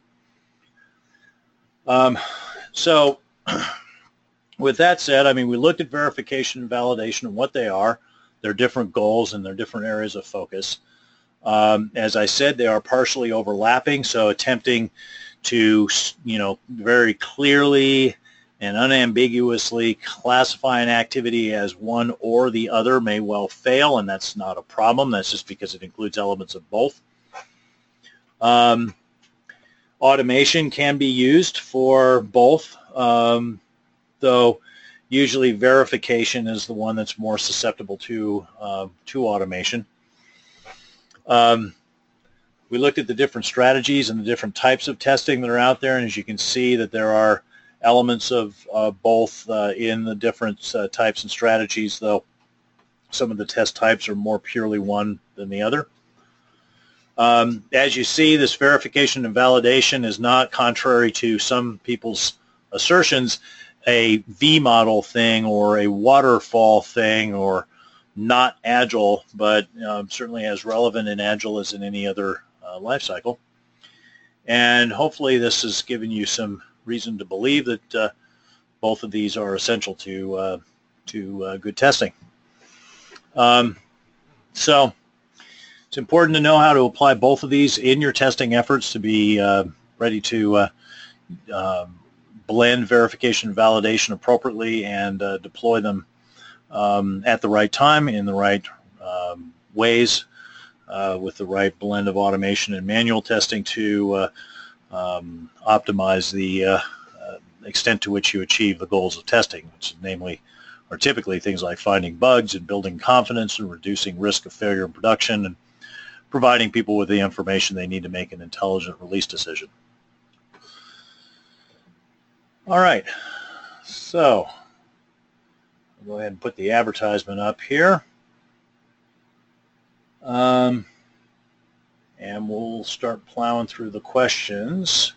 Um, so with that said, I mean, we looked at verification and validation and what they are, their different goals and their different areas of focus. Um, as I said, they are partially overlapping, so attempting to, you know, very clearly and unambiguously classify an activity as one or the other may well fail, and that's not a problem. That's just because it includes elements of both. Um, automation can be used for both, um, though usually verification is the one that's more susceptible to, uh, to automation. Um, we looked at the different strategies and the different types of testing that are out there, and as you can see that there are elements of uh, both uh, in the different uh, types and strategies, though some of the test types are more purely one than the other. Um, as you see, this verification and validation is not contrary to some people's assertions, a V model thing or a waterfall thing or not agile, but um, certainly as relevant in agile as in any other uh, life cycle. And hopefully this has given you some reason to believe that uh, both of these are essential to uh, to uh, good testing. Um, so it's important to know how to apply both of these in your testing efforts to be uh, ready to uh, um, blend verification and validation appropriately and uh, deploy them um, at the right time in the right um, ways with the right blend of automation and manual testing to um, optimize the uh, uh, extent to which you achieve the goals of testing, which namely are typically things like finding bugs and building confidence and reducing risk of failure in production and providing people with the information they need to make an intelligent release decision. All right, so I'll go ahead and put the advertisement up here. Um, and we'll start plowing through the questions.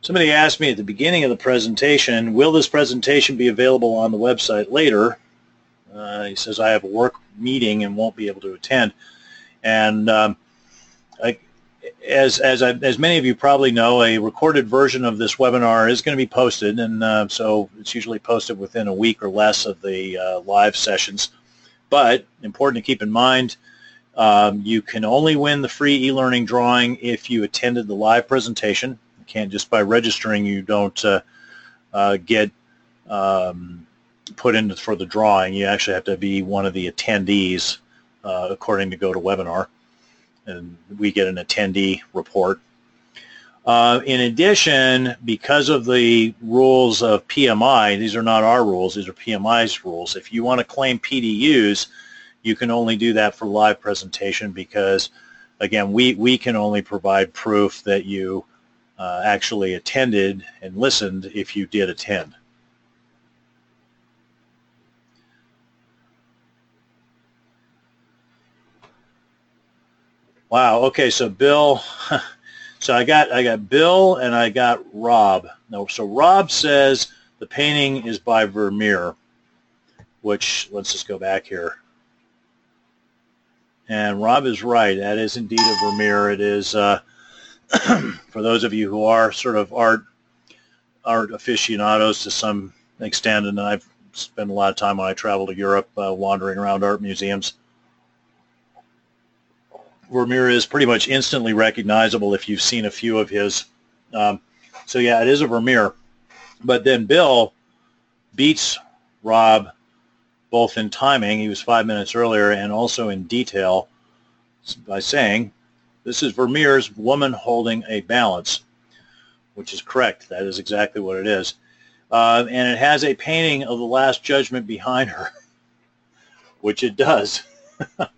Somebody asked me at the beginning of the presentation, will this presentation be available on the website later? Uh, he says, I have a work meeting and won't be able to attend. And um, I, as, as, I, as many of you probably know, a recorded version of this webinar is going to be posted, and uh, so it's usually posted within a week or less of the uh, live sessions. But important to keep in mind, um, you can only win the free e-learning drawing if you attended the live presentation. You can't just by registering you don't uh, uh, get um, put in for the drawing. You actually have to be one of the attendees uh, according to GoToWebinar. And we get an attendee report. Uh, in addition, because of the rules of PMI, these are not our rules, these are PMI's rules. If you want to claim PDUs, you can only do that for live presentation because, again, we, we can only provide proof that you uh, actually attended and listened if you did attend. Wow. Okay. So Bill, so I got I got Bill and I got Rob. No. So Rob says the painting is by Vermeer, which let's just go back here. And Rob is right. That is indeed a Vermeer. It is, uh, for those of you who are sort of art art aficionados to some extent, and I've spent a lot of time when I travel to Europe uh, wandering around art museums. Vermeer is pretty much instantly recognizable if you've seen a few of his. Um, so yeah, it is a Vermeer. But then Bill beats Rob both in timing, he was five minutes earlier, and also in detail by saying, this is Vermeer's Woman Holding a Balance, which is correct. That is exactly what it is. Uh, and it has a painting of the Last Judgment behind her, which it does. uh,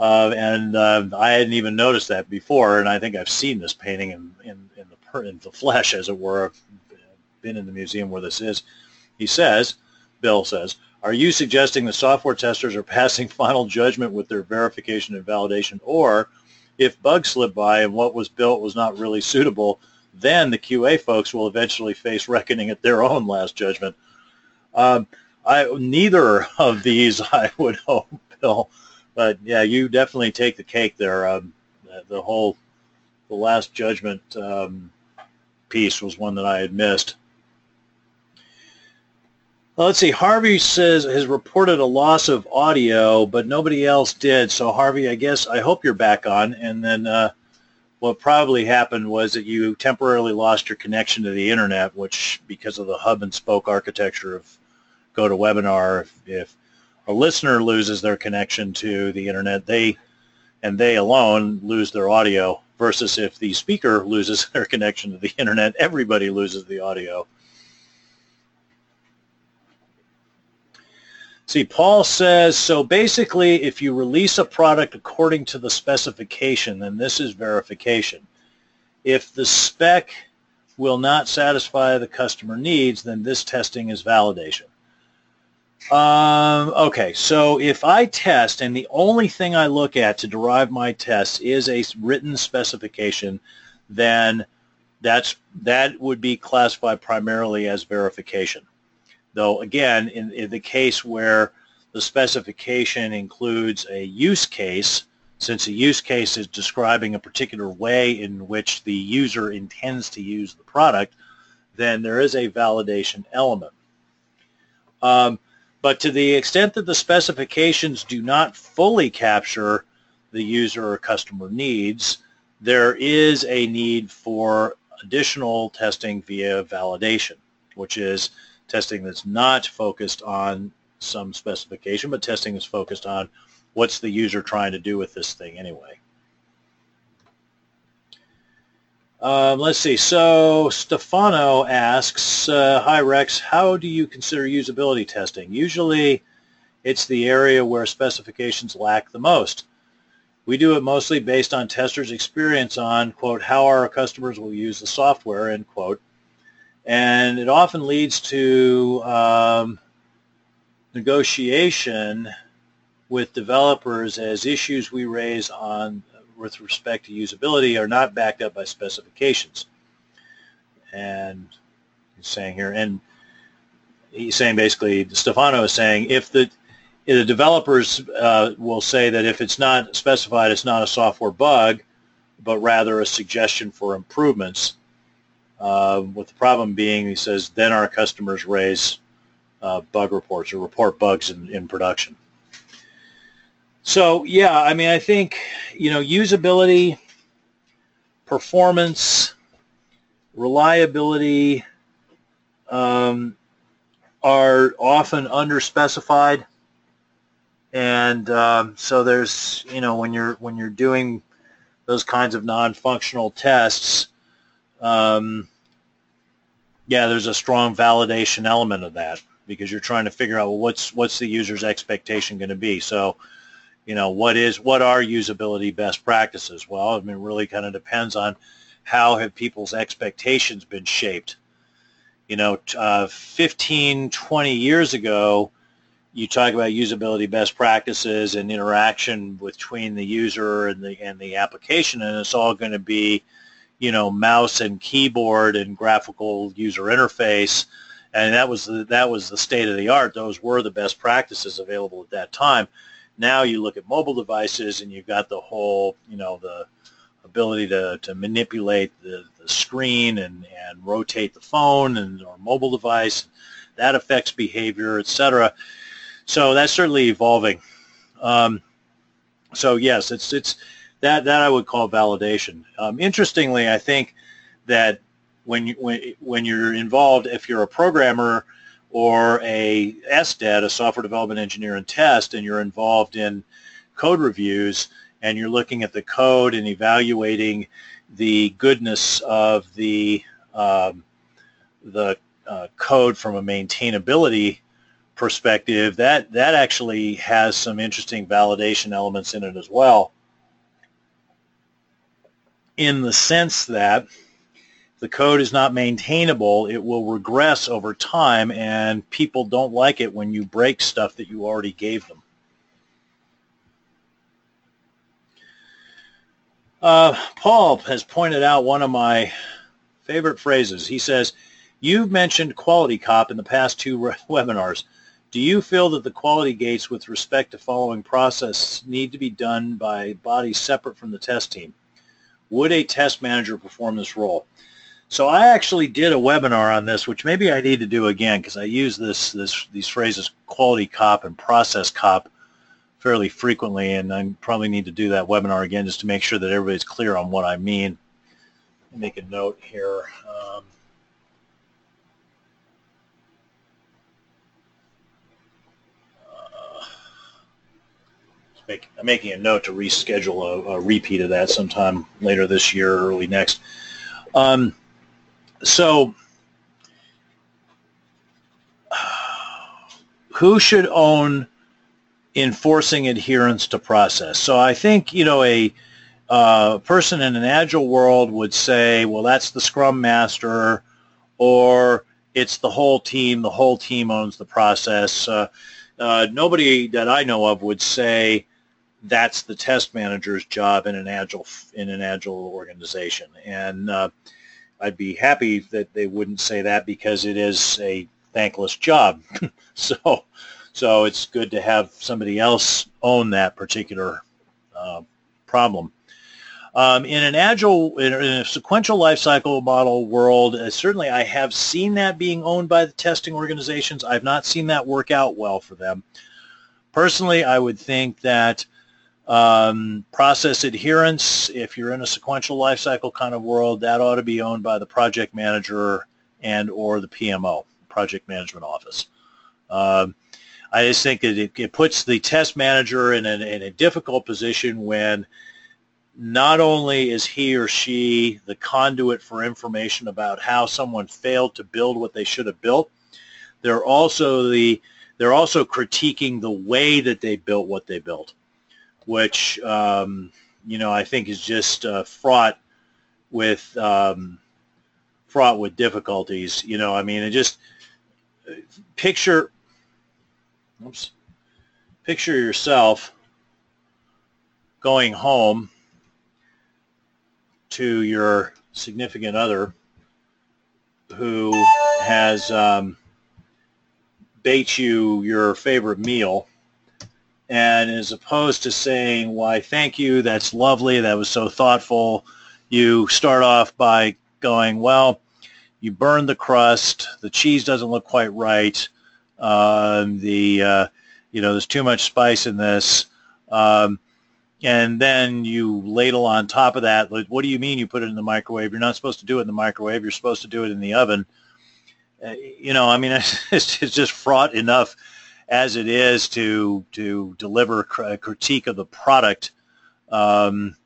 and uh, I hadn't even noticed that before, and I think I've seen this painting in, in, in, the, in the flesh, as it were. I've been in the museum where this is. He says, Bill says, are you suggesting the software testers are passing final judgment with their verification and validation, or if bugs slip by and what was built was not really suitable, then the QA folks will eventually face reckoning at their own last judgment? Um, I, neither of these, I would hope, Bill. But yeah, you definitely take the cake there. Um, the whole, the last judgment um, piece was one that I had missed. Well, let's see. Harvey says has reported a loss of audio, but nobody else did. So Harvey, I guess I hope you're back on. And then uh, what probably happened was that you temporarily lost your connection to the internet, which because of the hub and spoke architecture of GoToWebinar, if, if a listener loses their connection to the internet, they and they alone lose their audio. Versus if the speaker loses their connection to the internet, everybody loses the audio. See, Paul says, so basically if you release a product according to the specification, then this is verification. If the spec will not satisfy the customer needs, then this testing is validation. Um, okay, so if I test and the only thing I look at to derive my test is a written specification, then that's that would be classified primarily as verification. Though again, in, in the case where the specification includes a use case, since a use case is describing a particular way in which the user intends to use the product, then there is a validation element. Um, but to the extent that the specifications do not fully capture the user or customer needs, there is a need for additional testing via validation, which is testing that's not focused on some specification, but testing is focused on what's the user trying to do with this thing anyway. Um, let's see. So Stefano asks, uh, "Hi Rex, how do you consider usability testing? Usually, it's the area where specifications lack the most. We do it mostly based on testers' experience on quote how our customers will use the software end quote, and it often leads to um, negotiation with developers as issues we raise on with respect to usability are not backed up by specifications. And he's saying here, and he's saying basically, Stefano is saying if the the developers uh, will say that if it's not specified, it's not a software bug, but rather a suggestion for improvements, uh, with the problem being, he says, then our customers raise uh, bug reports or report bugs in, in production. So yeah, I mean, I think, you know, usability, performance, reliability um, are often underspecified. And um, so there's, you know, when you're when you're doing those kinds of non-functional tests, um, yeah, there's a strong validation element of that because you're trying to figure out well, what's what's the user's expectation going to be. So, you know, what is what are usability best practices? Well, I mean, really kind of depends on how have people's expectations been shaped. You know, uh, 15, 20 years ago, you talk about usability best practices and interaction between the user and the and the application, and it's all going to be you know, mouse and keyboard and graphical user interface. And that was the, that was the state of the art. Those were the best practices available at that time. Now you look at mobile devices and you've got the whole, you know, the ability to, to manipulate the, the screen and, and rotate the phone and or mobile device. That affects behavior, etc. So that's certainly evolving. Um, so yes, it's it's that that I would call validation. Um, interestingly, I think that when you when when you're involved, if you're a programmer or a SDET, a software development engineer and test, and you're involved in code reviews and you're looking at the code and evaluating the goodness of the um, the uh, code from a maintainability perspective, that that actually has some interesting validation elements in it as well. In the sense that the code is not maintainable, it will regress over time, and people don't like it when you break stuff that you already gave them. Uh, Paul has pointed out one of my favorite phrases. He says, you've mentioned quality cop in the past two webinars. Do you feel that the quality gates with respect to following process need to be done by bodies separate from the test team? Would a test manager perform this role? So I actually did a webinar on this, which maybe I need to do again because I use this, this these phrases quality cop and process cop fairly frequently, and I probably need to do that webinar again just to make sure that everybody's clear on what I mean. Make a note here. Um, make, I'm making a note to reschedule a, a, repeat of that sometime later this year or early next. Um, so who should own enforcing adherence to process. So I think, you know, a person in an agile world would say, well, that's the scrum master or it's the whole team. The whole team owns the process. Uh, uh, nobody that I know of would say that's the test manager's job in an agile in an agile organization. And uh, I'd be happy that they wouldn't say that because it is a thankless job. so so it's good to have somebody else own that particular uh, problem. Um, in an agile, in a sequential lifecycle model world, uh, certainly I have seen that being owned by the testing organizations. I've not seen that work out well for them. Personally, I would think that um, process adherence, if you're in a sequential lifecycle kind of world, that ought to be owned by the project manager and or the PMO, project management office. Um, I just think that it, it puts the test manager in a, in a difficult position when not only is he or she the conduit for information about how someone failed to build what they should have built, they're also the they're also critiquing the way that they built what they built, which um, you know I think is just uh, fraught with um, fraught with difficulties. You know, I mean, it just picture oops, picture yourself going home to your significant other who has um, baked you your favorite meal and as opposed to saying why thank you that's lovely that was so thoughtful you start off by going well you burned the crust the cheese doesn't look quite right um, the uh, you know there's too much spice in this, um, and then you ladle on top of that. What do you mean you put it in the microwave? You're not supposed to do it in the microwave. You're supposed to do it in the oven. Uh, you know, I mean, it's, it's just fraught enough as it is to to deliver a critique of the product. Um,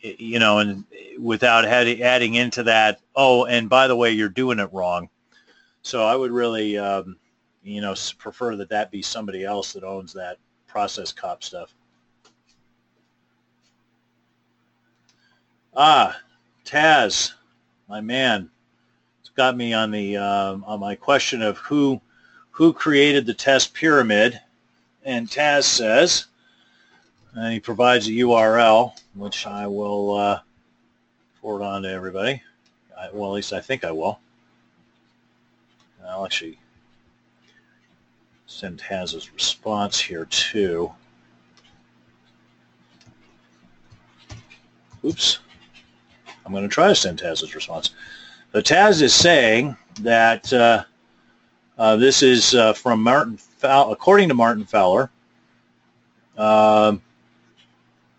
you know, and without adding into that, oh, and by the way, you're doing it wrong. So I would really, um, you know, prefer that that be somebody else that owns that process cop stuff. Ah, Taz, my man, it's got me on the um, on my question of who who created the test pyramid, and Taz says, and he provides a URL, which I will uh, forward on to everybody. I, well, at least I think I will. I'll actually send Taz's response here too. Oops. I'm going to try to send Taz's response. So Taz is saying that uh, uh, this is uh, from Martin Fowler, according to Martin Fowler. Um,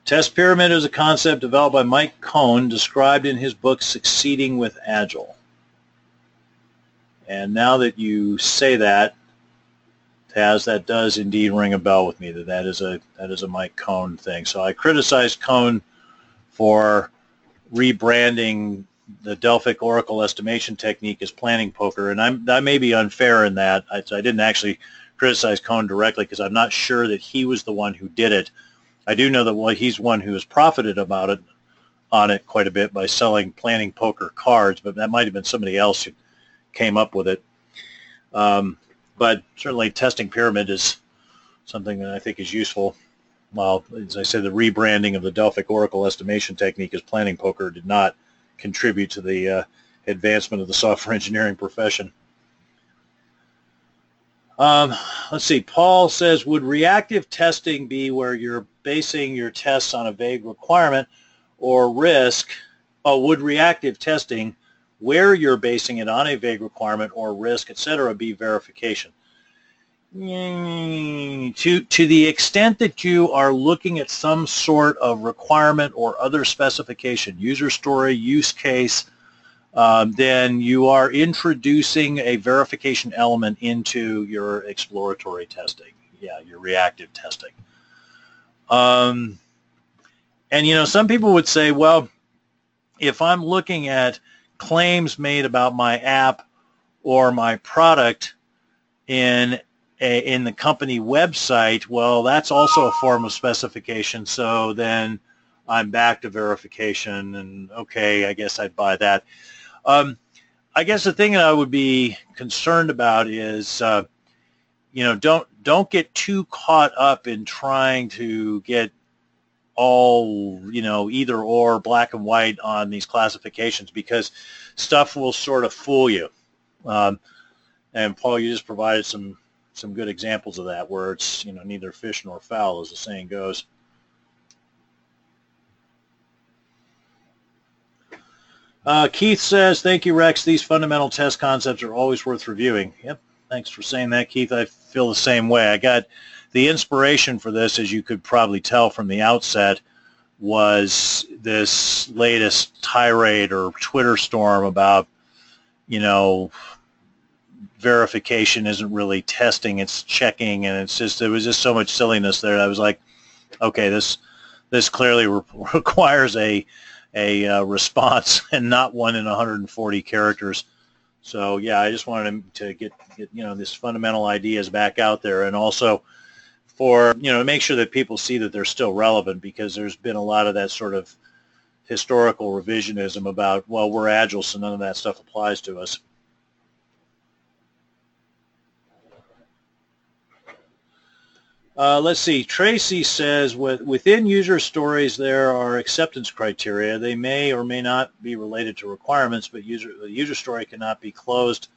Test pyramid is a concept developed by Mike Cohn, described in his book Succeeding with Agile. And now that you say that, Taz, that does indeed ring a bell with me. That that is a that is a Mike Cohn thing. So I criticized Cohn for rebranding the Delphic Oracle estimation technique is planning poker, and I'm, I may be unfair in that. I, I didn't actually criticize Cohn directly because I'm not sure that he was the one who did it. I do know that well, he's one who has profited about it on it quite a bit by selling planning poker cards, but that might have been somebody else who came up with it. Um, but certainly testing pyramid is something that I think is useful. Well, as I said, the rebranding of the Delphic Oracle estimation technique as planning poker did not contribute to the uh, advancement of the software engineering profession. Um, let's see. Paul says, would reactive testing be where you're basing your tests on a vague requirement or risk? Oh, would reactive testing where you're basing it on a vague requirement or risk, etc., be verification? To, to the extent that you are looking at some sort of requirement or other specification, user story, use case, um, then you are introducing a verification element into your exploratory testing. Yeah, your reactive testing. Um, and, you know, some people would say, well, if I'm looking at claims made about my app or my product in in the company website, well, that's also a form of specification. So then I'm back to verification, and okay, I guess I'd buy that. Um, I guess the thing that I would be concerned about is, uh, you know, don't don't get too caught up in trying to get all you know either or black and white on these classifications because stuff will sort of fool you um, and paul you just provided some some good examples of that where it's you know neither fish nor fowl as the saying goes. Uh, keith says thank you rex. These fundamental test concepts are always worth reviewing. Yep thanks for saying that keith. I feel the same way. I got the inspiration for this, as you could probably tell from the outset, was this latest tirade or Twitter storm about, you know, verification isn't really testing, it's checking, and it's just, there was just so much silliness there. I was like, okay, this, this clearly re- requires a, a uh, response and not one in 140 characters. So yeah, I just wanted to get, get you know this fundamental ideas back out there, and also for you know make sure that people see that they're still relevant because there's been a lot of that sort of historical revisionism about well we're agile so none of that stuff applies to us. Uh, let's see. Tracy says within user stories there are acceptance criteria. They may or may not be related to requirements, but user the user story cannot be closed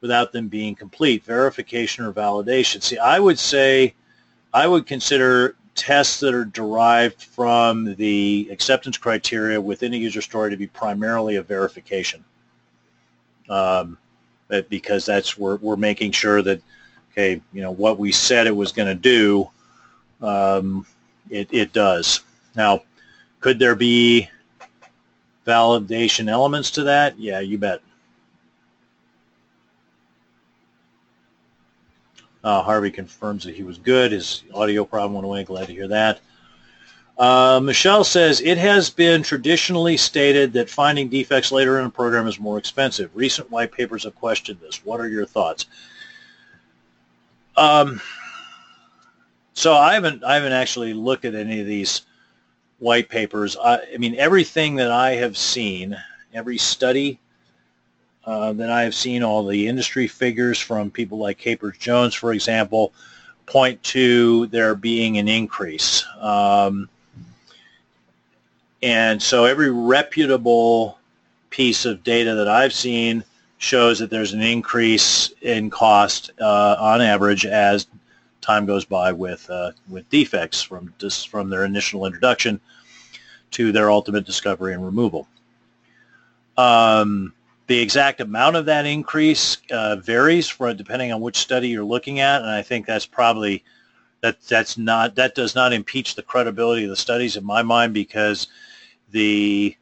without them being complete, verification or validation. See, I would say, I would consider tests that are derived from the acceptance criteria within a user story to be primarily a verification. Um, because that's we're, we're making sure that, okay, you know, what we said it was going to do, um, it, it does. Now, could there be validation elements to that? Yeah, you bet. Uh, Harvey confirms that he was good. His audio problem went away. Glad to hear that. Uh, Michelle says, it has been traditionally stated that finding defects later in a program is more expensive. Recent white papers have questioned this. What are your thoughts? Um, so I haven't, I haven't actually looked at any of these white papers. I, I mean, everything that I have seen, every study uh, that I have seen, all the industry figures from people like Capers Jones, for example, point to there being an increase. Um, and so every reputable piece of data that I've seen shows that there's an increase in cost uh, on average as time goes by with uh, with defects from from their initial introduction to their ultimate discovery and removal. Um, the exact amount of that increase uh, varies for depending on which study you're looking at, and I think that's probably that that's not that does not impeach the credibility of the studies in my mind because the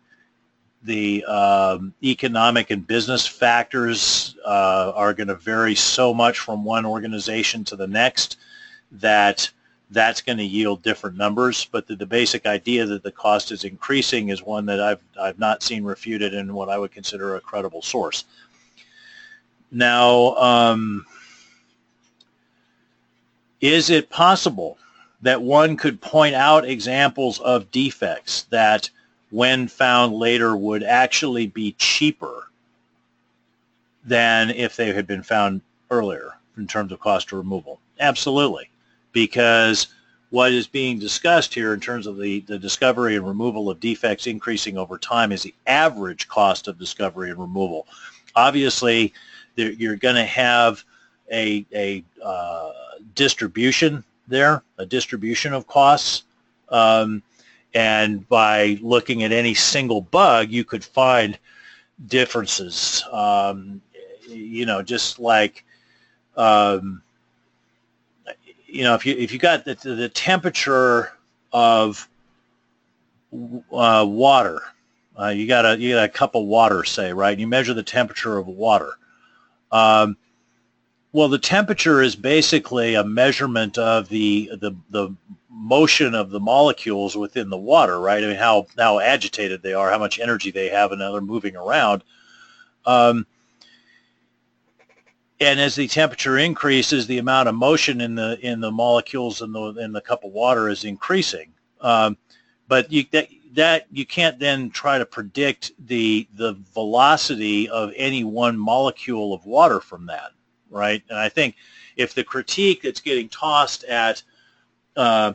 the um, economic and business factors uh, are going to vary so much from one organization to the next that that's going to yield different numbers. But the, the basic idea that the cost is increasing is one that I've I've not seen refuted in what I would consider a credible source. Now. Um, is it possible that one could point out examples of defects that when found later would actually be cheaper than if they had been found earlier in terms of cost of removal? Absolutely, because what is being discussed here in terms of the, the discovery and removal of defects increasing over time is the average cost of discovery and removal. Obviously, you're going to have a, a uh, distribution there, a distribution of costs. Um, and by looking at any single bug, you could find differences. Um, you know, just like, um, you know, if you if you got the, the temperature of uh, water, uh, you got a you got a cup of water, say, right? And You measure the temperature of water. Um, well, the temperature is basically a measurement of the the the motion of the molecules within the water, right? I mean, how how agitated they are, how much energy they have, and how they're moving around. Um, and as the temperature increases, the amount of motion in the in the molecules in the in the cup of water is increasing. Um, but you that, that you can't then try to predict the the velocity of any one molecule of water from that right? And I think if the critique that's getting tossed at uh,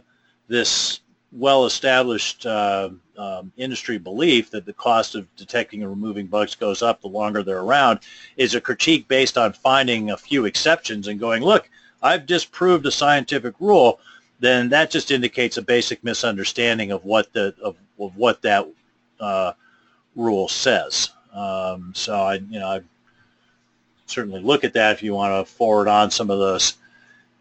this well-established uh, um, industry belief that the cost of detecting and removing bugs goes up the longer they're around is a critique based on finding a few exceptions and going, look, I've disproved a scientific rule, then that just indicates a basic misunderstanding of what the of, of what that uh, rule says. Um, so I, you know, I certainly look at that if you want to forward on some of those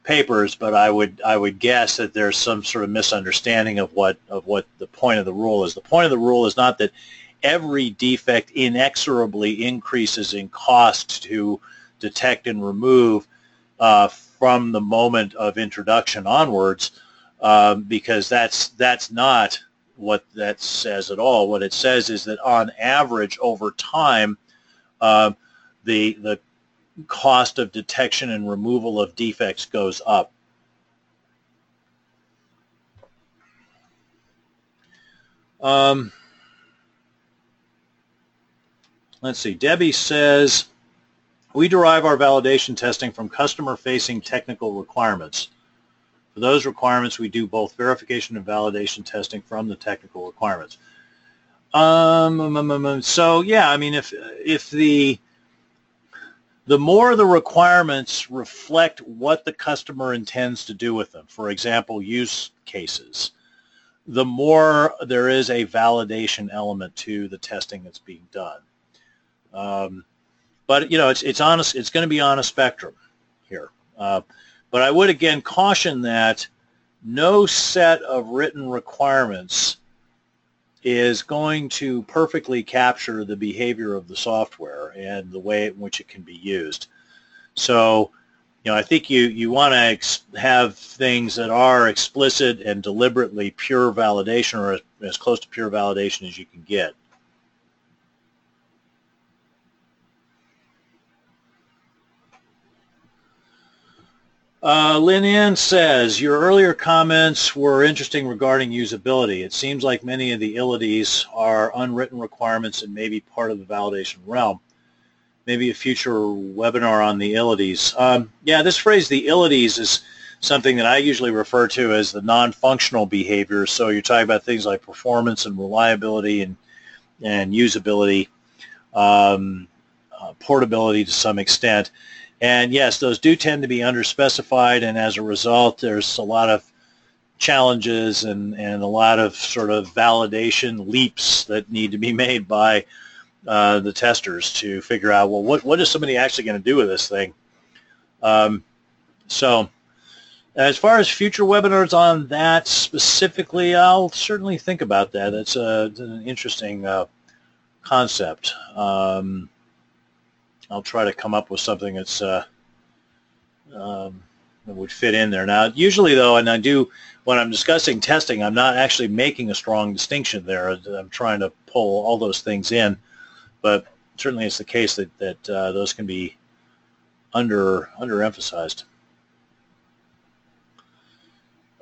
papers, but I would I would guess that there's some sort of misunderstanding of what of what the point of the rule is. The point of the rule is not that every defect inexorably increases in cost to detect and remove uh, from the moment of introduction onwards, um, because that's that's not what that says at all. What it says is that on average over time, uh, the the cost of detection and removal of defects goes up. Um, let's see. Debbie says, we derive our validation testing from customer-facing technical requirements. For those requirements, we do both verification and validation testing from the technical requirements. Um, um, um, um, so yeah, I mean, if if the the more the requirements reflect what the customer intends to do with them, for example, use cases, the more there is a validation element to the testing that's being done. Um, but you know, it's it's honest. It's going to be on a spectrum here. Uh, but I would again caution that no set of written requirements is going to perfectly capture the behavior of the software and the way in which it can be used. So, you know, I think you, you want to have things that are explicit and deliberately pure validation or as close to pure validation as you can get. Uh, says, your earlier comments were interesting regarding usability. It seems like many of the ilities are unwritten requirements and maybe part of the validation realm. Maybe a future webinar on the ilities. Um, yeah, this phrase, the ilities, is something that I usually refer to as the non-functional behaviors. So you're talking about things like performance and reliability and, and usability, um, uh, portability to some extent. And yes, those do tend to be underspecified, and as a result, there's a lot of challenges and, and a lot of sort of validation leaps that need to be made by uh, the testers to figure out, well, what, what is somebody actually going to do with this thing? Um, so As far as future webinars on that specifically, I'll certainly think about that. That's, a, an interesting uh, concept. Um, I'll try to come up with something that's uh, um, that would fit in there. Now, usually though, and I do when I'm discussing testing, I'm not actually making a strong distinction there. I'm trying to pull all those things in, but certainly it's the case that that uh, those can be under underemphasized.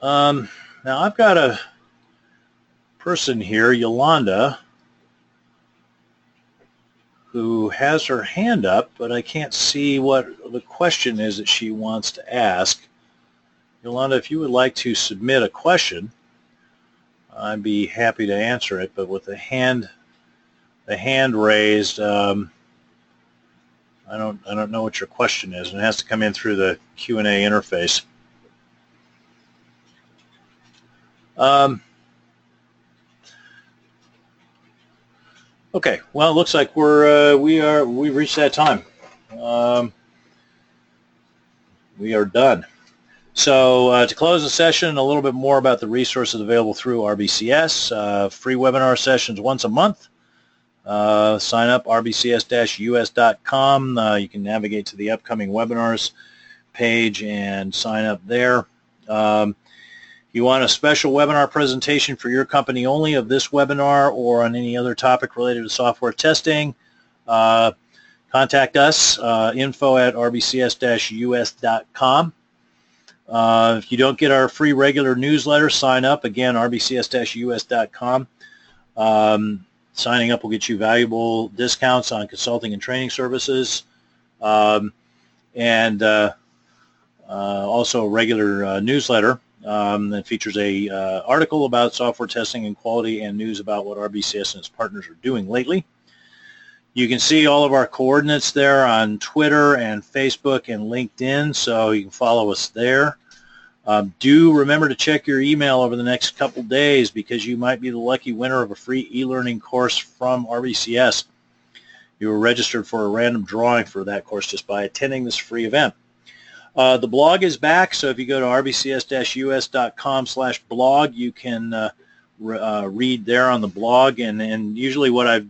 Um, now I've got a person here, Yolanda, who has her hand up, but I can't see what the question is that she wants to ask. Yolanda, if you would like to submit a question, I'd be happy to answer it, but with the hand the hand raised, um, I don't I don't know what your question is, and it has to come in through the Q&A interface. Um, okay, well, it looks like we're uh, we are we've reached that time. Um, we are done. So uh, to close the session, a little bit more about the resources available through RBCS. Uh, free webinar sessions once a month. Uh, sign up rbcs-us.com. Uh, you can navigate to the upcoming webinars page and sign up there. Um, you want a special webinar presentation for your company only of this webinar or on any other topic related to software testing, uh, contact us, uh, info at rbcs-us.com. Uh, if you don't get our free regular newsletter, sign up. Again, rbcs-us.com. Um, signing up will get you valuable discounts on consulting and training services. Um, and uh, uh, also a regular uh, newsletter um, that features a uh, article about software testing and quality and news about what RBCS and its partners are doing lately. You can see all of our coordinates there on Twitter and Facebook and LinkedIn, so you can follow us there. Um, do remember to check your email over the next couple days because you might be the lucky winner of a free e-learning course from RBCS. You were registered for a random drawing for that course just by attending this free event. Uh, the blog is back, so if you go to rbcs-us.com slash blog, you can uh, re- uh, read there on the blog. And, and usually what I've,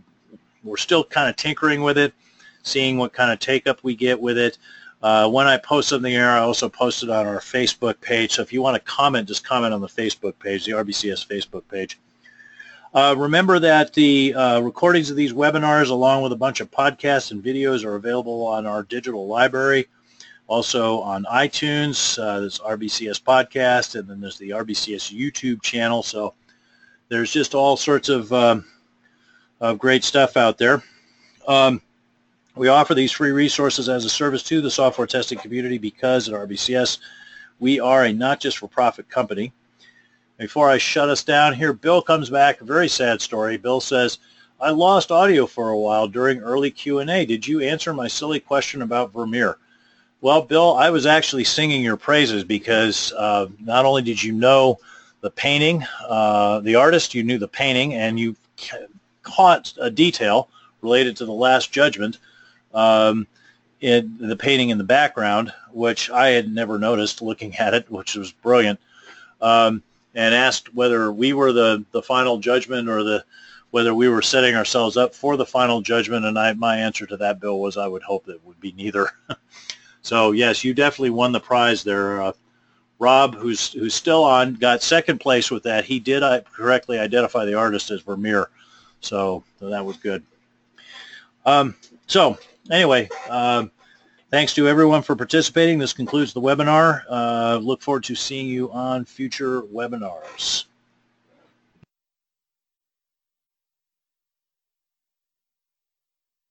we're still kind of tinkering with it, seeing what kind of take-up we get with it. Uh, when I post something here, I also post it on our Facebook page. So if you want to comment, just comment on the Facebook page, the RBCS Facebook page. Uh, remember that the uh, recordings of these webinars, along with a bunch of podcasts and videos, are available on our digital library. Also on iTunes, uh, there's RBCS Podcast, and then there's the RBCS YouTube channel. So there's just all sorts of, um, of great stuff out there. Um, we offer these free resources as a service to the software testing community because at RBCS we are a not just for profit company. Before I shut us down here, Bill comes back, very sad story. Bill says, I lost audio for a while during early Q&A. Did you answer my silly question about Vermeer? Well, Bill, I was actually singing your praises because uh, not only did you know the painting, uh, the artist, you knew the painting, and you caught a detail related to the Last Judgment um, in the painting in the background, which I had never noticed looking at it, which was brilliant, um, and asked whether we were the, the final judgment or the whether we were setting ourselves up for the final judgment. And I, my answer to that, Bill, was I would hope that would be neither. So yes, you definitely won the prize there. Uh, Rob, who's who's still on, got second place with that. He did uh, correctly identify the artist as Vermeer, so, so that was good. Um, so anyway, uh, thanks to everyone for participating. This concludes the webinar. Uh, look forward to seeing you on future webinars.